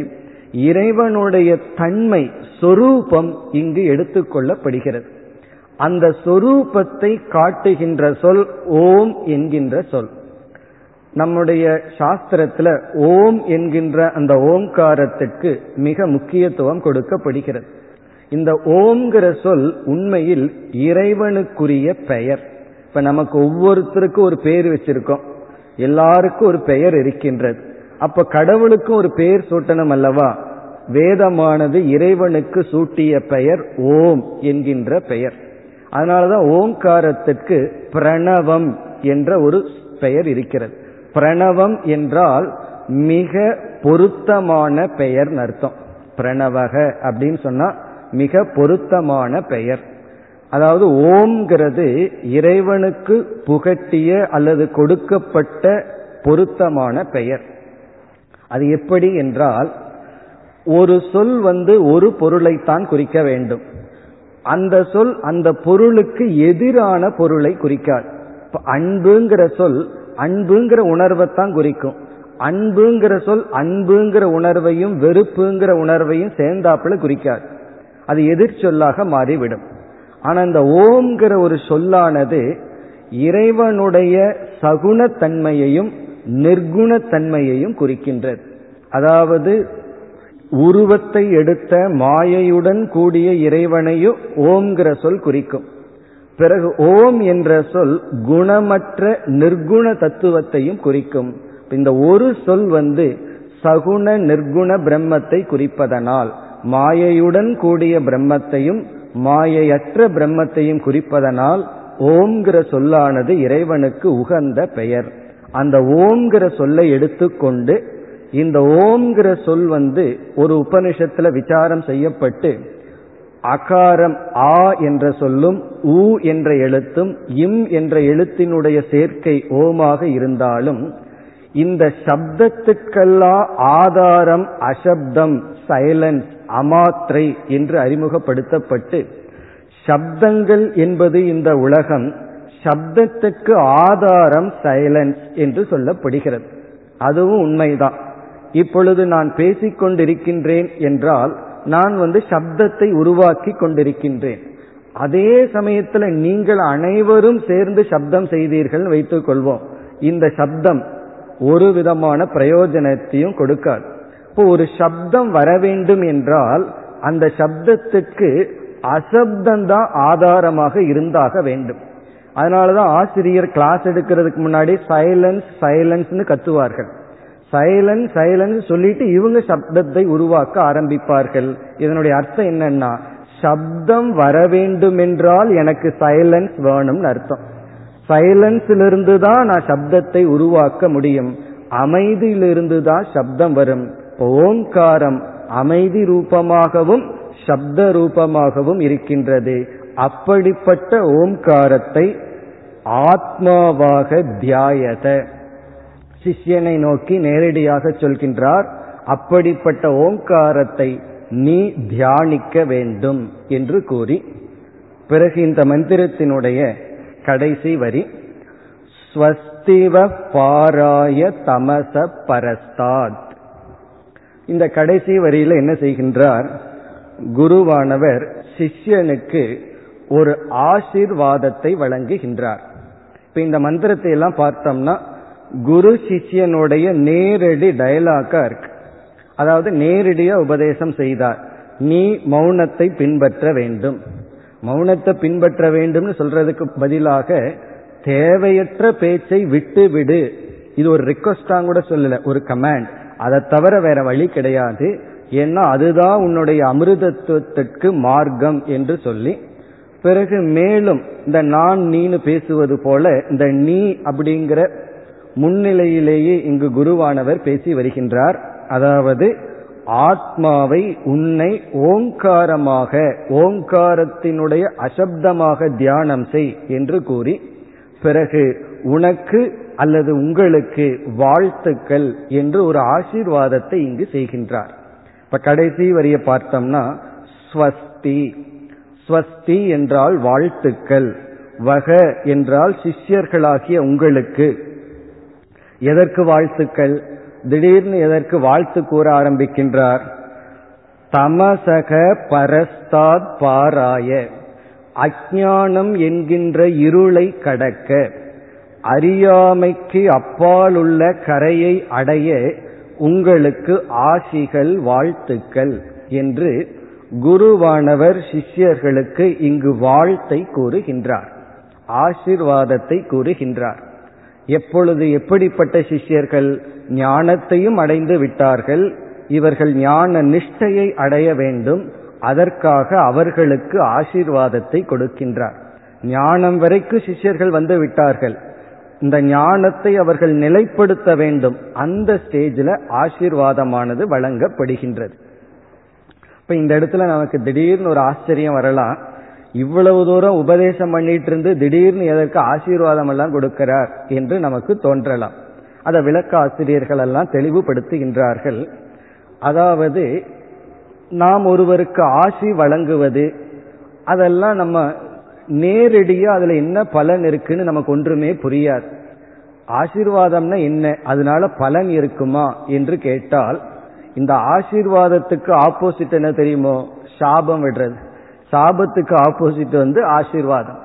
இறைவனுடைய தன்மை சொரூபம் இங்கு எடுத்துக்கொள்ளப்படுகிறது அந்த சொரூபத்தை காட்டுகின்ற சொல் ஓம் என்கின்ற சொல். நம்முடைய சாஸ்திரத்துல ஓம் என்கின்ற அந்த ஓம்காரத்துக்கு மிக முக்கியத்துவம் கொடுக்கப்படுகிறது. இந்த ஓம்ங்கிற சொல் உண்மையில் இறைவனுக்குரிய பெயர். இப்ப நமக்கு ஒவ்வொருத்தருக்கும் ஒரு பெயர் வச்சிருக்கோம். எல்லாருக்கும் ஒரு பெயர் இருக்கின்றது. அப்ப கடவுளுக்கும் ஒரு பெயர் சூட்டணும் அல்லவா? வேதமானது இறைவனுக்கு சூட்டிய பெயர் ஓம் என்கின்ற பெயர். அதனாலதான் ஓம்காரத்திற்கு பிரணவம் என்ற ஒரு பெயர் இருக்கிறது. பிரணவம் என்றால் மிக பொருத்தமான பெயர் அர்த்தம். பிரணவக அப்படின்னு சொன்னா மிக பொருத்தமான பெயர். அதாவது ஓம்ங்கிறது இறைவனுக்கு புகட்டிய அல்லது கொடுக்கப்பட்ட பொருத்தமான பெயர். அது எப்படி என்றால் ஒரு சொல் வந்து ஒரு பொருளைத்தான் குறிக்க வேண்டும். அந்த சொல் அந்த பொருளுக்கு எதிரான பொருளை குறிக்காது. அன்புங்கிற சொல் அன்புங்கிற உணர்வைத்தான் குறிக்கும். அன்புங்கிற சொல் அன்புங்கிற உணர்வையும் வெறுப்புங்கிற உணர்வையும் சேர்ந்தாப்புல குறிக்காது. அது எதிர்ச்சொல்லாக மாறிவிடும். ஆனா இந்த ஓம்ங்கிற ஒரு சொல்லானது இறைவனுடைய சகுணத்தன்மையையும் நிர்குணத்தன்மையையும் குறிக்கின்றது. அதாவது உருவத்தை எடுத்த மாயையுடன் கூடிய இறைவனையும் ஓம்ங்கிற சொல் குறிக்கும். பிறகு ஓம் என்ற சொல் குணமற்ற நிர்குண தத்துவத்தையும் குறிக்கும். இந்த ஒரு சொல் வந்து சகுண நிர்குண பிரம்மத்தை குறிப்பதனால் மாயையுடன் கூடிய பிரம்மத்தையும் மாயையற்ற பிரம்மத்தையும் குறிப்பதனால் ஓம்ங்கிற சொல்லானது இறைவனுக்கு உகந்த பெயர். அந்த ஓம்ங்கிற சொல்லை எடுத்துக்கொண்டு இந்த ஓம்ங்கிற சொல் வந்து ஒரு உபனிஷத்துல விசாரம் செய்யப்பட்டு அகாரம் ஆ என்ற சொல்லும் உ என்ற எழுத்தும் இம் என்ற எழுத்தினுடைய சேர்க்கை ஓமாக இருந்தாலும் இந்த சப்தத்துக்கெல்லாம் ஆதாரம் அசப்தம் சைலன்ஸ் அமாத்திரை என்று அறிமுகப்படுத்தப்பட்டு சப்தங்கள் என்பது இந்த உலகம் சப்தத்துக்கு ஆதாரம் சைலன்ஸ் என்று சொல்லப்படுகிறது. அதுவும் உண்மைதான். இப்பொழுது நான் பேசிக் கொண்டிருக்கின்றேன் என்றால் நான் வந்து சப்தத்தை உருவாக்கி கொண்டிருக்கின்றேன். அதே சமயத்தில் நீங்கள் அனைவரும் சேர்ந்து சப்தம் செய்தீர்கள் வைத்துக் கொள்வோம். இந்த சப்தம் ஒரு விதமான பிரயோஜனத்தையும் கொடுக்காது. இப்போ ஒரு சப்தம் வர வேண்டும் என்றால் அந்த சப்தத்துக்கு அசப்தந்தான் ஆதாரமாக இருந்தாக வேண்டும். அதனாலதான் ஆசிரியர் கிளாஸ் எடுக்கிறதுக்கு முன்னாடி சைலன்ஸ் சைலன்ஸ்னு கத்துவார்கள். சைலன்ஸ் சைலன்ஸ் சொல்லிட்டு இவங்க சப்தத்தை உருவாக்க ஆரம்பிப்பார்கள். இதனுடைய அர்த்தம் என்னன்னா சப்தம் வர வேண்டும் என்றால் எனக்கு சைலன்ஸ் வேணும்னு அர்த்தம். சைலன்ஸிலிருந்து தான் நான் சப்தத்தை உருவாக்க முடியும். அமைதியிலிருந்து தான் சப்தம் வரும். ஓங்காரம் அமைதி ரூபமாகவும் சப்த ரூபமாகவும் இருக்கின்றது. அப்படிப்பட்ட ஓம்காரத்தை ஆத்மாவாக தியாயத. சிஷ்யனை நோக்கி நேரடியாக சொல்கின்றார் அப்படிப்பட்ட ஓங்காரத்தை நீ தியானிக்க வேண்டும் என்று கூறி பிறகு இந்த மந்திரத்தினுடைய கடைசி வரி ஸ்வஸ்திவ பாராய தமச பரஸ்தாத் இந்த கடைசி வரியில என்ன செய்கின்றார் குருவானவர் சிஷ்யனுக்கு ஒரு ஆசிர்வாதத்தை வழங்குகின்றார். இப்ப இந்த மந்திரத்தை எல்லாம் பார்த்தோம்னா குரு சிஷ்யனுடைய நேரடி டயலாக்கா இருக்கு. அதாவது நேரடியா உபதேசம் செய்தார். நீ மௌனத்தை பின்பற்ற வேண்டும். மௌனத்தை பின்பற்ற வேண்டும்னு சொல்றதுக்கு பதிலாக தேவையற்ற பேச்சை விட்டு விடு. இது ஒரு ரிக்வஸ்டாங்க கூட சொல்லல ஒரு கமாண்ட் அதை தவிர வேற வழி கிடையாது. ஏன்னா அதுதான் உன்னுடைய அமிர்தத்துவத்திற்கு மார்க்கம் என்று சொல்லி. பிறகு மேலும் இந்த நான் நீனு பேசுவது போல இந்த நீ அப்படிங்கிற முன்னிலையிலேயே இங்கு குருவானவர் பேசி வருகின்றார். அதாவது ஆத்மாவை உன்னை ஓங்காரமாக ஓங்காரத்தினுடைய அசப்தமாக தியானம் செய் என்று கூறி பிறகு உனக்கு அல்லது உங்களுக்கு வாழ்த்துக்கள் என்று ஒரு ஆசீர்வாதத்தை இங்கு செய்கின்றார். இப்ப கடைசி வரிய பார்த்தோம்னா ஸ்வஸ்தி. ஸ்வஸ்தி என்றால் வாழ்த்துக்கள். வக என்றால் சிஷ்யர்களாகிய உங்களுக்கு. எதற்கு வாழ்த்துக்கள்? திடீர்னு எதற்கு வாழ்த்து கூற ஆரம்பிக்கின்றார்? தமசக பரஸ்தாத் பாராய. அஜானம் என்கின்ற இருளை கடக்க. அறியாமைக்கு அப்பாலுள்ள கரையை அடைய உங்களுக்கு ஆசிகள் வாழ்த்துக்கள் என்று குருவானவர் சிஷ்யர்களுக்கு இங்கு வாழ்த்தை கூறுகின்றார். ஆசிர்வாதத்தை கூறுகின்றார். எப்பொழுது எப்படிப்பட்ட சிஷ்யர்கள் ஞானத்தையும் அடைந்து விட்டார்கள் இவர்கள் ஞான நிஷ்டையை அடைய வேண்டும் அதற்காக அவர்களுக்கு ஆசீர்வாதத்தை கொடுக்கின்றார். ஞானம் வரைக்கும் சிஷ்யர்கள் வந்து விட்டார்கள். இந்த ஞானத்தை அவர்கள் நிலைப்படுத்த வேண்டும். அந்த ஸ்டேஜில் ஆசீர்வாதமானது வழங்கப்படுகின்றது. இப்ப இந்த இடத்துல நமக்கு திடீர்னு ஒரு ஆச்சரியம் வரலாம். இவ்வளவு தூரம் உபதேசம் பண்ணிட்டு இருந்து திடீர்னு எதற்கு ஆசீர்வாதம் எல்லாம் கொடுக்கிறார் என்று நமக்கு தோன்றலாம். அதை விளக்க ஆசிரியர்கள் எல்லாம் தெளிவுபடுத்துகின்றார்கள். அதாவது நாம் ஒருவருக்கு ஆசி வழங்குவது அதெல்லாம் நம்ம நேரடியாக அதில் என்ன பலன் இருக்குன்னு நமக்கு ஒன்றுமே புரியாது. ஆசீர்வாதம்னா என்ன? அதனால பலன் இருக்குமா என்று கேட்டால் இந்த ஆசீர்வாதத்துக்கு ஆப்போசிட் என்ன தெரியுமோ? சாபம் விடுறது. சாபத்துக்கு ஆப்போசிட் வந்து ஆசீர்வாதம்.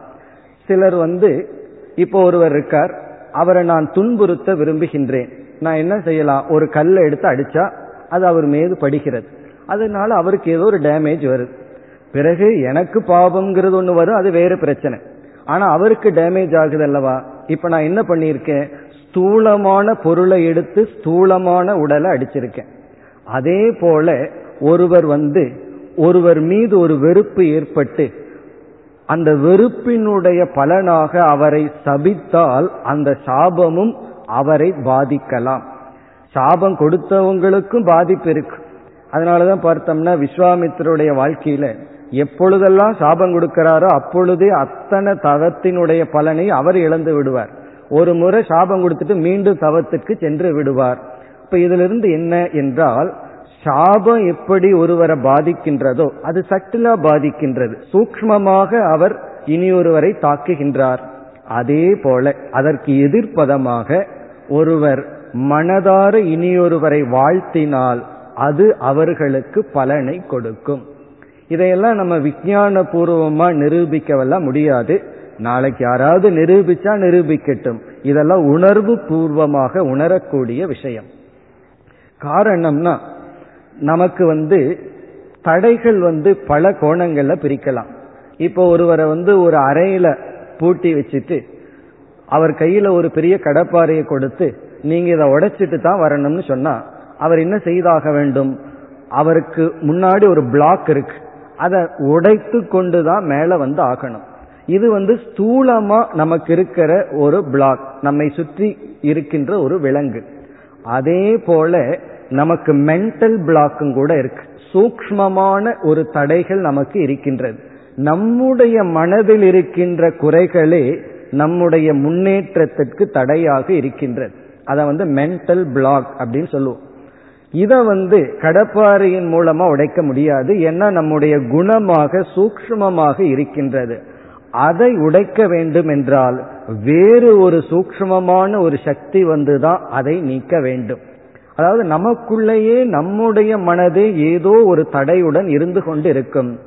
சிலர் வந்து இப்போ ஒருவர் இருக்கார் அவரை நான் துன்புறுத்த விரும்புகின்றேன். நான் என்ன செய்யலாம்? ஒரு கல்லை எடுத்து அடிச்சா அது அவர் மீது படுகிறது. அதனால அவருக்கு ஏதோ ஒரு டேமேஜ் வருது. பிறகு எனக்கு பாபம்ங்கிறது ஒன்று வரும் அது வேறு பிரச்சனை. ஆனா அவருக்கு டேமேஜ் ஆகுது அல்லவா? இப்ப நான் என்ன பண்ணியிருக்கேன்? ஸ்தூலமான பொருளை எடுத்து ஸ்தூலமான உடலை அடிச்சிருக்கேன். அதே போல ஒருவர் வந்து ஒருவர் மீது ஒரு வெறுப்பு ஏற்பட்டு அந்த வெறுப்பினுடைய பலனாக அவரை சபித்தால் அந்த சாபமும் அவரை பாதிக்கலாம். சாபம் கொடுத்தவங்களுக்கும் பாதிப்பு இருக்கு. அதனாலதான் பார்த்தோம்னா விஸ்வாமித்தருடைய வாழ்க்கையில எப்பொழுதெல்லாம் சாபம் கொடுக்கிறாரோ அப்பொழுதே அத்தனை தவத்தினுடைய பலனை அவர் இழந்து விடுவார். ஒரு முறை சாபம் கொடுத்துட்டு மீண்டும் தவத்திற்கு சென்று விடுவார். இப்ப இதிலிருந்து என்ன என்றால் சாபம் எப்படி ஒருவரை பாதிக்கின்றதோ அது சட்டிலா பாதிக்கின்றது. சூக்மமாக அவர் இனியொருவரை தாக்குகின்றார். அதே போல அதற்கு எதிர்ப்பதமாக ஒருவர் மனதார இனியொருவரை வாழ்த்தினால் அது அவர்களுக்கு பலனை கொடுக்கும். இதையெல்லாம் நம்ம விஞ்ஞான பூர்வமா நிரூபிக்கவெல்லாம் முடியாது. நாளைக்கு யாராவது நிரூபிச்சா நிரூபிக்கட்டும். இதெல்லாம் உணர்வு பூர்வமாக உணரக்கூடிய விஷயம். காரணம்னா நமக்கு வந்து தடைகள் வந்து பல கோணங்கள்ல பிரிக்கலாம். இப்போ ஒருவரை வந்து ஒரு அறையில பூட்டி வச்சுட்டு அவர் கையில ஒரு பெரிய கடப்பாறையை கொடுத்து நீங்க இதை உடைச்சிட்டு தான் வரணும்னு சொன்னா அவர் என்ன செய்தாக வேண்டும்? அவருக்கு முன்னாடி ஒரு பிளாக் இருக்கு. அதை உடைத்து கொண்டு தான் மேலே வந்து ஆகணும். இது வந்து ஸ்தூலமா நமக்கு இருக்கிற ஒரு பிளாக் நம்மை சுற்றி இருக்கின்ற ஒரு விலங்கு. அதே போல நமக்கு மென்டல் பிளாக்கும் கூட இருக்கு. சூக்மமான ஒரு தடைகள் நமக்கு இருக்கின்றது. நம்முடைய மனதில் இருக்கின்ற குறைகளே நம்முடைய முன்னேற்றத்திற்கு தடையாக இருக்கின்றது. அதை வந்து மென்டல் பிளாக் அப்படின்னு சொல்லுவோம். இதை வந்து கடப்பாறையின் மூலமா உடைக்க முடியாது. ஏன்னா நம்முடைய குணமாக சூக்மமாக இருக்கின்றது. அதை உடைக்க வேண்டும் என்றால் வேறு ஒரு சூக்மமான ஒரு சக்தி வந்துதான் அதை நீக்க வேண்டும். அதாவது நமக்குள்ளேயே நம்முடைய மனது ஏதோ ஒரு தடையுடன் இருந்து கொண்டு இருக்கும்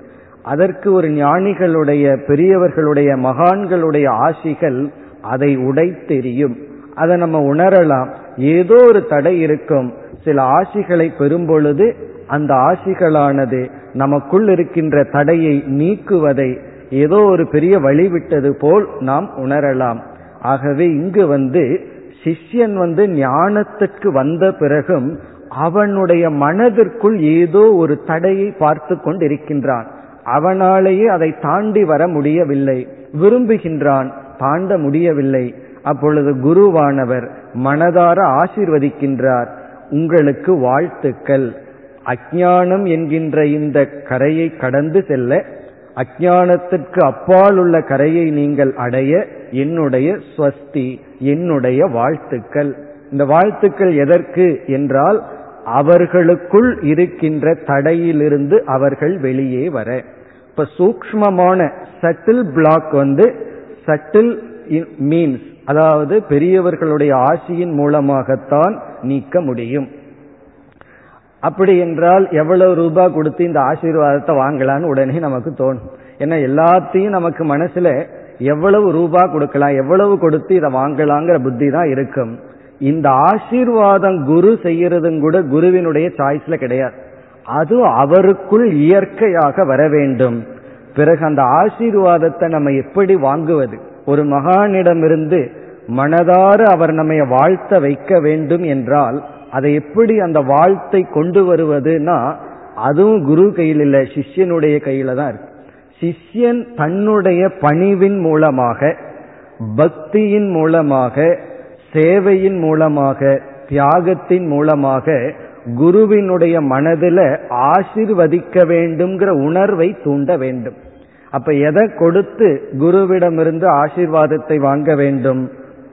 அதற்கு ஒரு ஞானிகளுடைய பெரியவர்களுடைய மகான்களுடைய ஆசிகள் அதை உடைத்தெறியும். அதை நம்ம உணரலாம். ஏதோ ஒரு தடை இருக்கும். சில ஆசிகளை பெறும் பொழுது அந்த ஆசிகளானது நமக்குள் இருக்கின்ற தடையை நீக்குவதை ஏதோ ஒரு பெரிய வழி விட்டது போல் நாம் உணரலாம். ஆகவே இங்கு வந்து சிஷ்யன் வந்து ஞானத்துக்கு வந்த பிறகும் அவனுடைய மனதிற்குள் ஏதோ ஒரு தடையை பார்த்து கொண்டிருக்கின்றான். அவனாலேயே அதை தாண்டி வர முடியவில்லை. விரும்புகின்றான் தாண்ட முடியவில்லை. அப்பொழுது குருவானவர் மனதார ஆசீர்வதிக்கின்றார். உங்களுக்கு வாழ்த்துக்கள். அஜானம் என்கின்ற இந்த கரையை கடந்து செல்ல அஜானத்திற்கு அப்பால் உள்ள கரையை நீங்கள் அடைய என்னுடைய ஸ்வஸ்தி என்னுடைய வாழ்த்துக்கள். இந்த வாழ்த்துக்கள் எதற்கு என்றால் அவர்களுக்குள் இருக்கின்ற தடையிலிருந்து அவர்கள் வெளியே வர. இப்ப சூக்மமான சட்டில் பிளாக் வந்து சட்டில் மீன்ஸ் அதாவது பெரியவர்களுடைய ஆசியின் மூலமாகத்தான் நீக்க முடியும். அப்படி என்றால் எவ்வளவு ரூபா கொடுத்து இந்த ஆசீர்வாதத்தை வாங்கலான்னு உடனே நமக்கு தோணும். ஏன்னா எல்லாத்தையும் நமக்கு மனசுல எவ்வளவு ரூபா கொடுக்கலாம் எவ்வளவு கொடுத்து இதை வாங்கலாங்கிற புத்தி தான் இருக்கும். இந்த ஆசீர்வாதம் குரு செய்யறதும் கூட குருவினுடைய சாய்ஸ்ல கிடையாது. அது அவருக்குள் இயற்கையாக வர வேண்டும். பிறகு அந்த ஆசீர்வாதத்தை நம்ம எப்படி வாங்குவது? ஒரு மகானிடமிருந்து மனதார அவர் நம்மை வாழ்த்த வைக்க வேண்டும் என்றால் அதை எப்படி அந்த வாழ்த்தை கொண்டு வருவதுன்னா அதுவும் குரு கையில் இல்லை சிஷ்யனுடைய கையில தான் இருக்கு. சிஷ்யன் தன்னுடைய பணிவின் மூலமாக பக்தியின் மூலமாக சேவையின் மூலமாக தியாகத்தின் மூலமாக குருவினுடைய மனதில் ஆசிர்வதிக்க வேண்டும்ங்கிற உணர்வை தூண்ட வேண்டும். அப்ப எதை கொடுத்து குருவிடமிருந்து ஆசீர்வாதத்தை வாங்க வேண்டும்?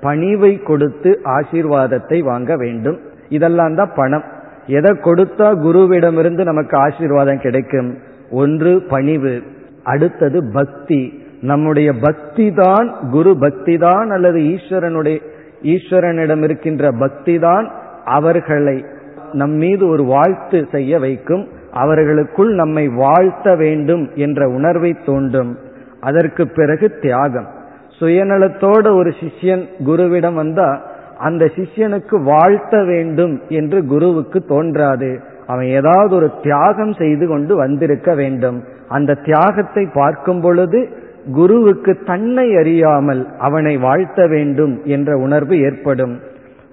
பணிவை கொடுத்து ஆசீர்வாதத்தை வாங்க வேண்டும். இதெல்லாம் தான் பணம். எதை கொடுத்தா குருவிடமிருந்து நமக்கு ஆசீர்வாதம் கிடைக்கும்? ஒன்று பணிவு. அடுத்தது பக்தி. நம்முடைய பக்தி தான் குரு பக்தி தான் அல்லது ஈஸ்வரனுடைய ஈஸ்வரனிடம் இருக்கின்ற பக்தி தான் அவர்களை நம் மீது ஒரு வாழ்த்து செய்ய வைக்கும். அவர்களுக்குள் நம்மை வாழ்த்த வேண்டும் என்ற உணர்வை தோண்டும். அதற்கு பிறகு தியாகம். சுயநலத்தோட ஒரு சிஷ்யன் குருவிடம் வந்தா அந்த சிஷ்யனுக்கு வாழ்த்த வேண்டும் என்று குருவுக்கு தோன்றாது. அவன் ஏதாவது ஒரு தியாகம் செய்து கொண்டு வந்திருக்க வேண்டும். அந்த தியாகத்தை பார்க்கும் பொழுது குருவுக்கு தன்னை அறியாமல் அவனை வாழ்த்த வேண்டும் என்ற உணர்வு ஏற்படும்.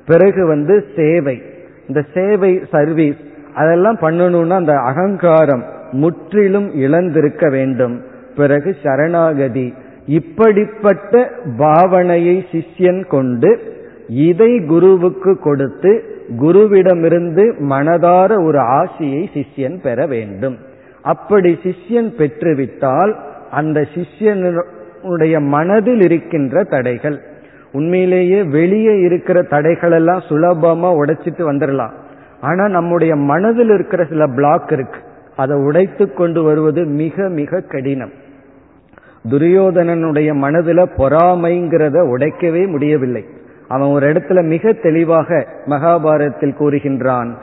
பிறகு வந்து சேவை. இந்த சேவை சர்வீஸ் அதெல்லாம் பண்ணணும்னா அந்த அகங்காரம் முற்றிலும் இழந்திருக்க வேண்டும். பிறகு சரணாகதி. இப்படிப்பட்ட பாவனையை சிஷ்யன் கொண்டு இதை குருவுக்கு கொடுத்து குருவிடமிருந்து மனதார ஒரு ஆசியை சிஷ்யன் பெற வேண்டும். அப்படி சிஷ்யன் பெற்றுவிட்டால் அந்த சிஷ்யனுடைய மனதில் இருக்கின்ற தடைகள் உண்மையிலேயே வெளியே இருக்கிற தடைகள் எல்லாம் சுலபமா உடைச்சிட்டு வந்துடலாம். ஆனா நம்முடைய மனதில் இருக்கிற சில பிளாக் இருக்கு. அதை உடைத்து கொண்டு வருவது மிக மிக கடினம். துரியோதனனுடைய மனதில் பொறாமைங்கிறத உடைக்கவே முடியவில்லை. அவன் ஒரு இடத்துல மிக தெளிவாக மகாபாரதத்தில் கூறுகின்றான்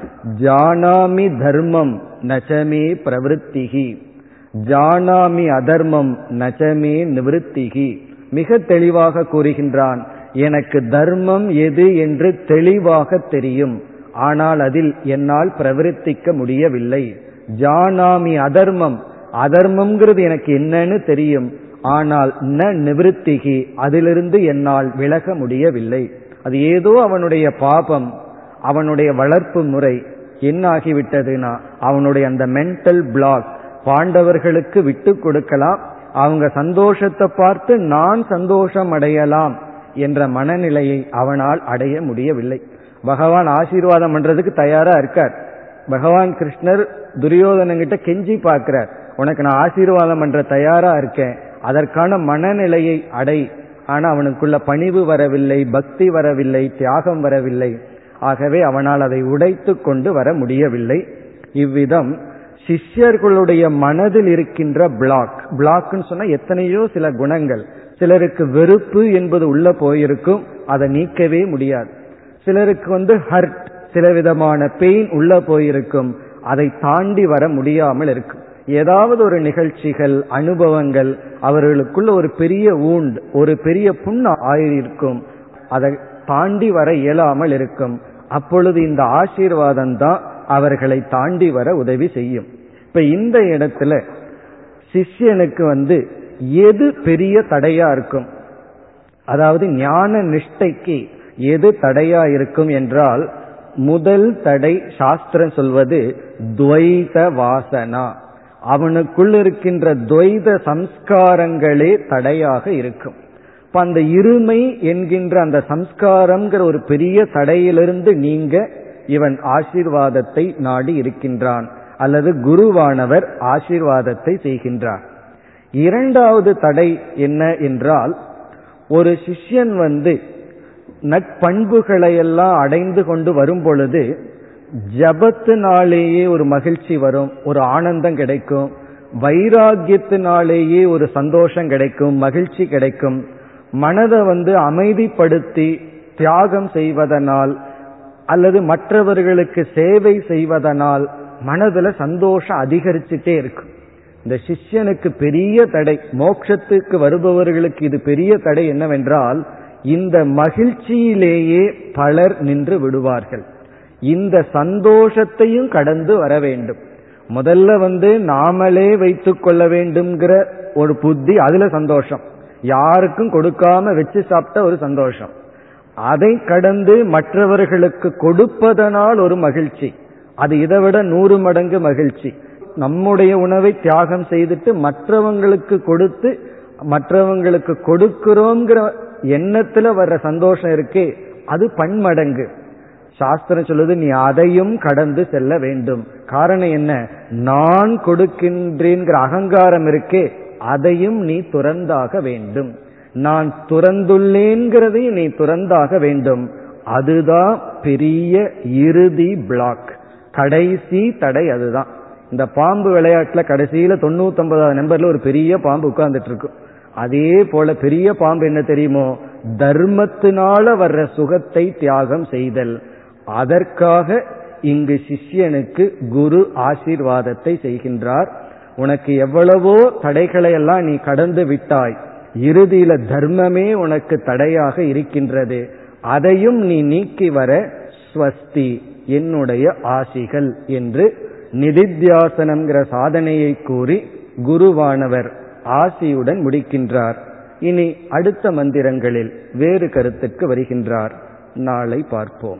ஜானாமி தர்மம் நச்சமே பிரவருத்திகி ஜானாமி அதர்மம் நச்சமே நிவத்திகி மிக தெளிவாக கூறுகின்றான் எனக்கு தர்மம் எது என்று தெளிவாக தெரியும். ஆனால் அதில் என்னால் பிரவர்த்திக்க முடியவில்லை. ஜானாமி அதர்மம் அதர்மம்ங்கிறது எனக்கு என்னன்னு தெரியும். ஆனால் ந நிவத்திகி அதிலிருந்து என்னால் விலக முடியவில்லை. அது ஏதோ அவனுடைய பாபம் அவனுடைய வளர்ப்பு முறை. என்ன ஆகிவிட்டதுன்னா அவனுடைய அந்த மென்டல் பிளாக் பாண்டவர்களுக்கு விட்டு கொடுக்கலாம். அவங்க சந்தோஷத்தை பார்த்து நான் சந்தோஷம் அடையலாம் என்ற மனநிலையை அவனால் அடைய முடியவில்லை. பகவான் ஆசீர்வாதம் பண்றதுக்கு தயாரா இருக்கார். பகவான் கிருஷ்ணர் துரியோதனங்கிட்ட கெஞ்சி பார்க்கிறார். உனக்கு நான் ஆசீர்வாதம் பண்ற தயாரா இருக்கேன். அதற்கான மனநிலையை அடை. ஆனா அவனுக்குள்ள பணிவு வரவில்லை பக்தி வரவில்லை தியாகம் வரவில்லை. ஆகவே அவனால் அதை உடைத்து கொண்டு வர முடியவில்லை. இவ்விதம் சிஷ்யர்களுடைய மனதில் இருக்கின்ற பிளாக் பிளாக்னு சொன்னா எத்தனையோ சில குணங்கள். சிலருக்கு வெறுப்பு என்பது உள்ள போயிருக்கும் அதை நீக்கவே முடியாது. சிலருக்கு வந்து ஹர்ட் சில விதமான பெயின் உள்ள போயிருக்கும் அதை தாண்டி வர முடியாமல் இருக்கும். ஏதாவது ஒரு நிகழ்ச்சிகள் அனுபவங்கள் அவர்களுக்குள்ள ஒரு பெரிய ஊண்ட் ஒரு பெரிய புண்ணு ஆயிருக்கும். அதை தாண்டி வர இயலாமல் இருக்கும். அப்பொழுது இந்த ஆசீர்வாதம் தான் அவர்களை தாண்டி வர உதவி செய்யும். இப்ப இந்த இடத்துல சிஷ்யனுக்கு வந்து எது பெரிய தடையா இருக்கும்? அதாவது ஞான நிஷ்டைக்கு எது தடையா இருக்கும் என்றால் முதல் தடை சாஸ்திரம் சொல்வது துவைத வாசனா. அவனுக்குள் இருக்கின்ற துவைத சம்ஸ்காரங்களே தடையாக இருக்கும். இப்ப அந்த இருமை என்கின்ற அந்த சம்ஸ்காரம்ங்கிற ஒரு பெரிய தடையிலிருந்து நீங்க இவன் ஆசீர்வாதத்தை நாடி இருக்கின்றான் அல்லது குருவானவர் ஆசீர்வாதத்தை செய்கின்றார். இரண்டாவது தடை என்ன என்றால் ஒரு சிஷ்யன் வந்து நட்பண்புகளையெல்லாம் அடைந்து கொண்டு வரும் பொழுது ஜபத்தினாலேயே ஒரு மகிழ்ச்சி வரும் ஒரு ஆனந்தம் கிடைக்கும் வைராகியத்தினாலேயே ஒரு சந்தோஷம் கிடைக்கும் மகிழ்ச்சி கிடைக்கும். மனதை வந்து அமைதிப்படுத்தி தியாகம் செய்வதனால் அல்லது மற்றவர்களுக்கு சேவை செய்வதனால் மனதுல சந்தோஷம் அதிகரிச்சுட்டே இருக்கும் இந்த சிஷ்யனுக்கு பெரிய தடை மோட்சத்துக்கு வருபவர்களுக்கு இது பெரிய தடை என்னவென்றால் இந்த மகிழ்ச்சியிலேயே பலர் நின்று விடுவார்கள். இந்த சந்தோஷத்தையும் கடந்து வர வேண்டும். முதல்ல வந்து நாமளே வைத்து கொள்ள வேண்டும்ங்கிற ஒரு புத்தி அதுல சந்தோஷம். யாருக்கும் கொடுக்காம வச்சு சாப்பிட்ட ஒரு சந்தோஷம். அதை கடந்து மற்றவர்களுக்கு கொடுப்பதனால் ஒரு மகிழ்ச்சி. அது இதை விட நூறு மடங்கு மகிழ்ச்சி. நம்முடைய உணவை தியாகம் செய்துட்டு மற்றவங்களுக்கு கொடுத்து மற்றவங்களுக்கு கொடுக்கிறோங்கிற எண்ணத்துல வர்ற சந்தோஷம் இருக்கே அது பன்மடங்கு. சாஸ்திரம் சொல்லுது நீ அதையும் கடந்து செல்ல வேண்டும். காரணம் என்ன? நான் கொடுக்கின்றேங்கிற அகங்காரம் இருக்கே அதையும் நீ துறந்தாக வேண்டும். நான் துறந்துள்ளேங்கிறதையும் நீ துறந்தாக வேண்டும். அதுதான் பெரிய இறுதி பிளாக் கடைசி தடை அதுதான். இந்த பாம்பு விளையாட்டுல கடைசியில தொண்ணூத்தி நம்பர்ல ஒரு பெரிய பாம்பு உட்கார்ந்துட்டு இருக்கும் அதே போல பெரிய பாம்பு என்ன தெரியுமோ? தர்மத்தினால வர்ற சுகத்தை தியாகம் செய்தல். அதற்காக இங்கு சிஷ்யனுக்கு குரு ஆசீர்வாதத்தை செய்கின்றார். உனக்கு எவ்வளவோ தடைகளை எல்லாம் நீ கடந்து விட்டாய். இறுதியில தர்மமே உனக்கு தடையாக இருக்கின்றது. அதையும் நீ நீக்கி வர ஸ்வஸ்தி என்னுடைய ஆசிகள் என்று நிதித்தியாசனம்ங்கிற சாதனையை கூறி குருவானவர் ஆசியுடன் முடிக்கின்றார். இனி அடுத்த மந்திரங்களில் வேறு கருத்துக்கு வருகின்றார். நாளை பார்ப்போம்.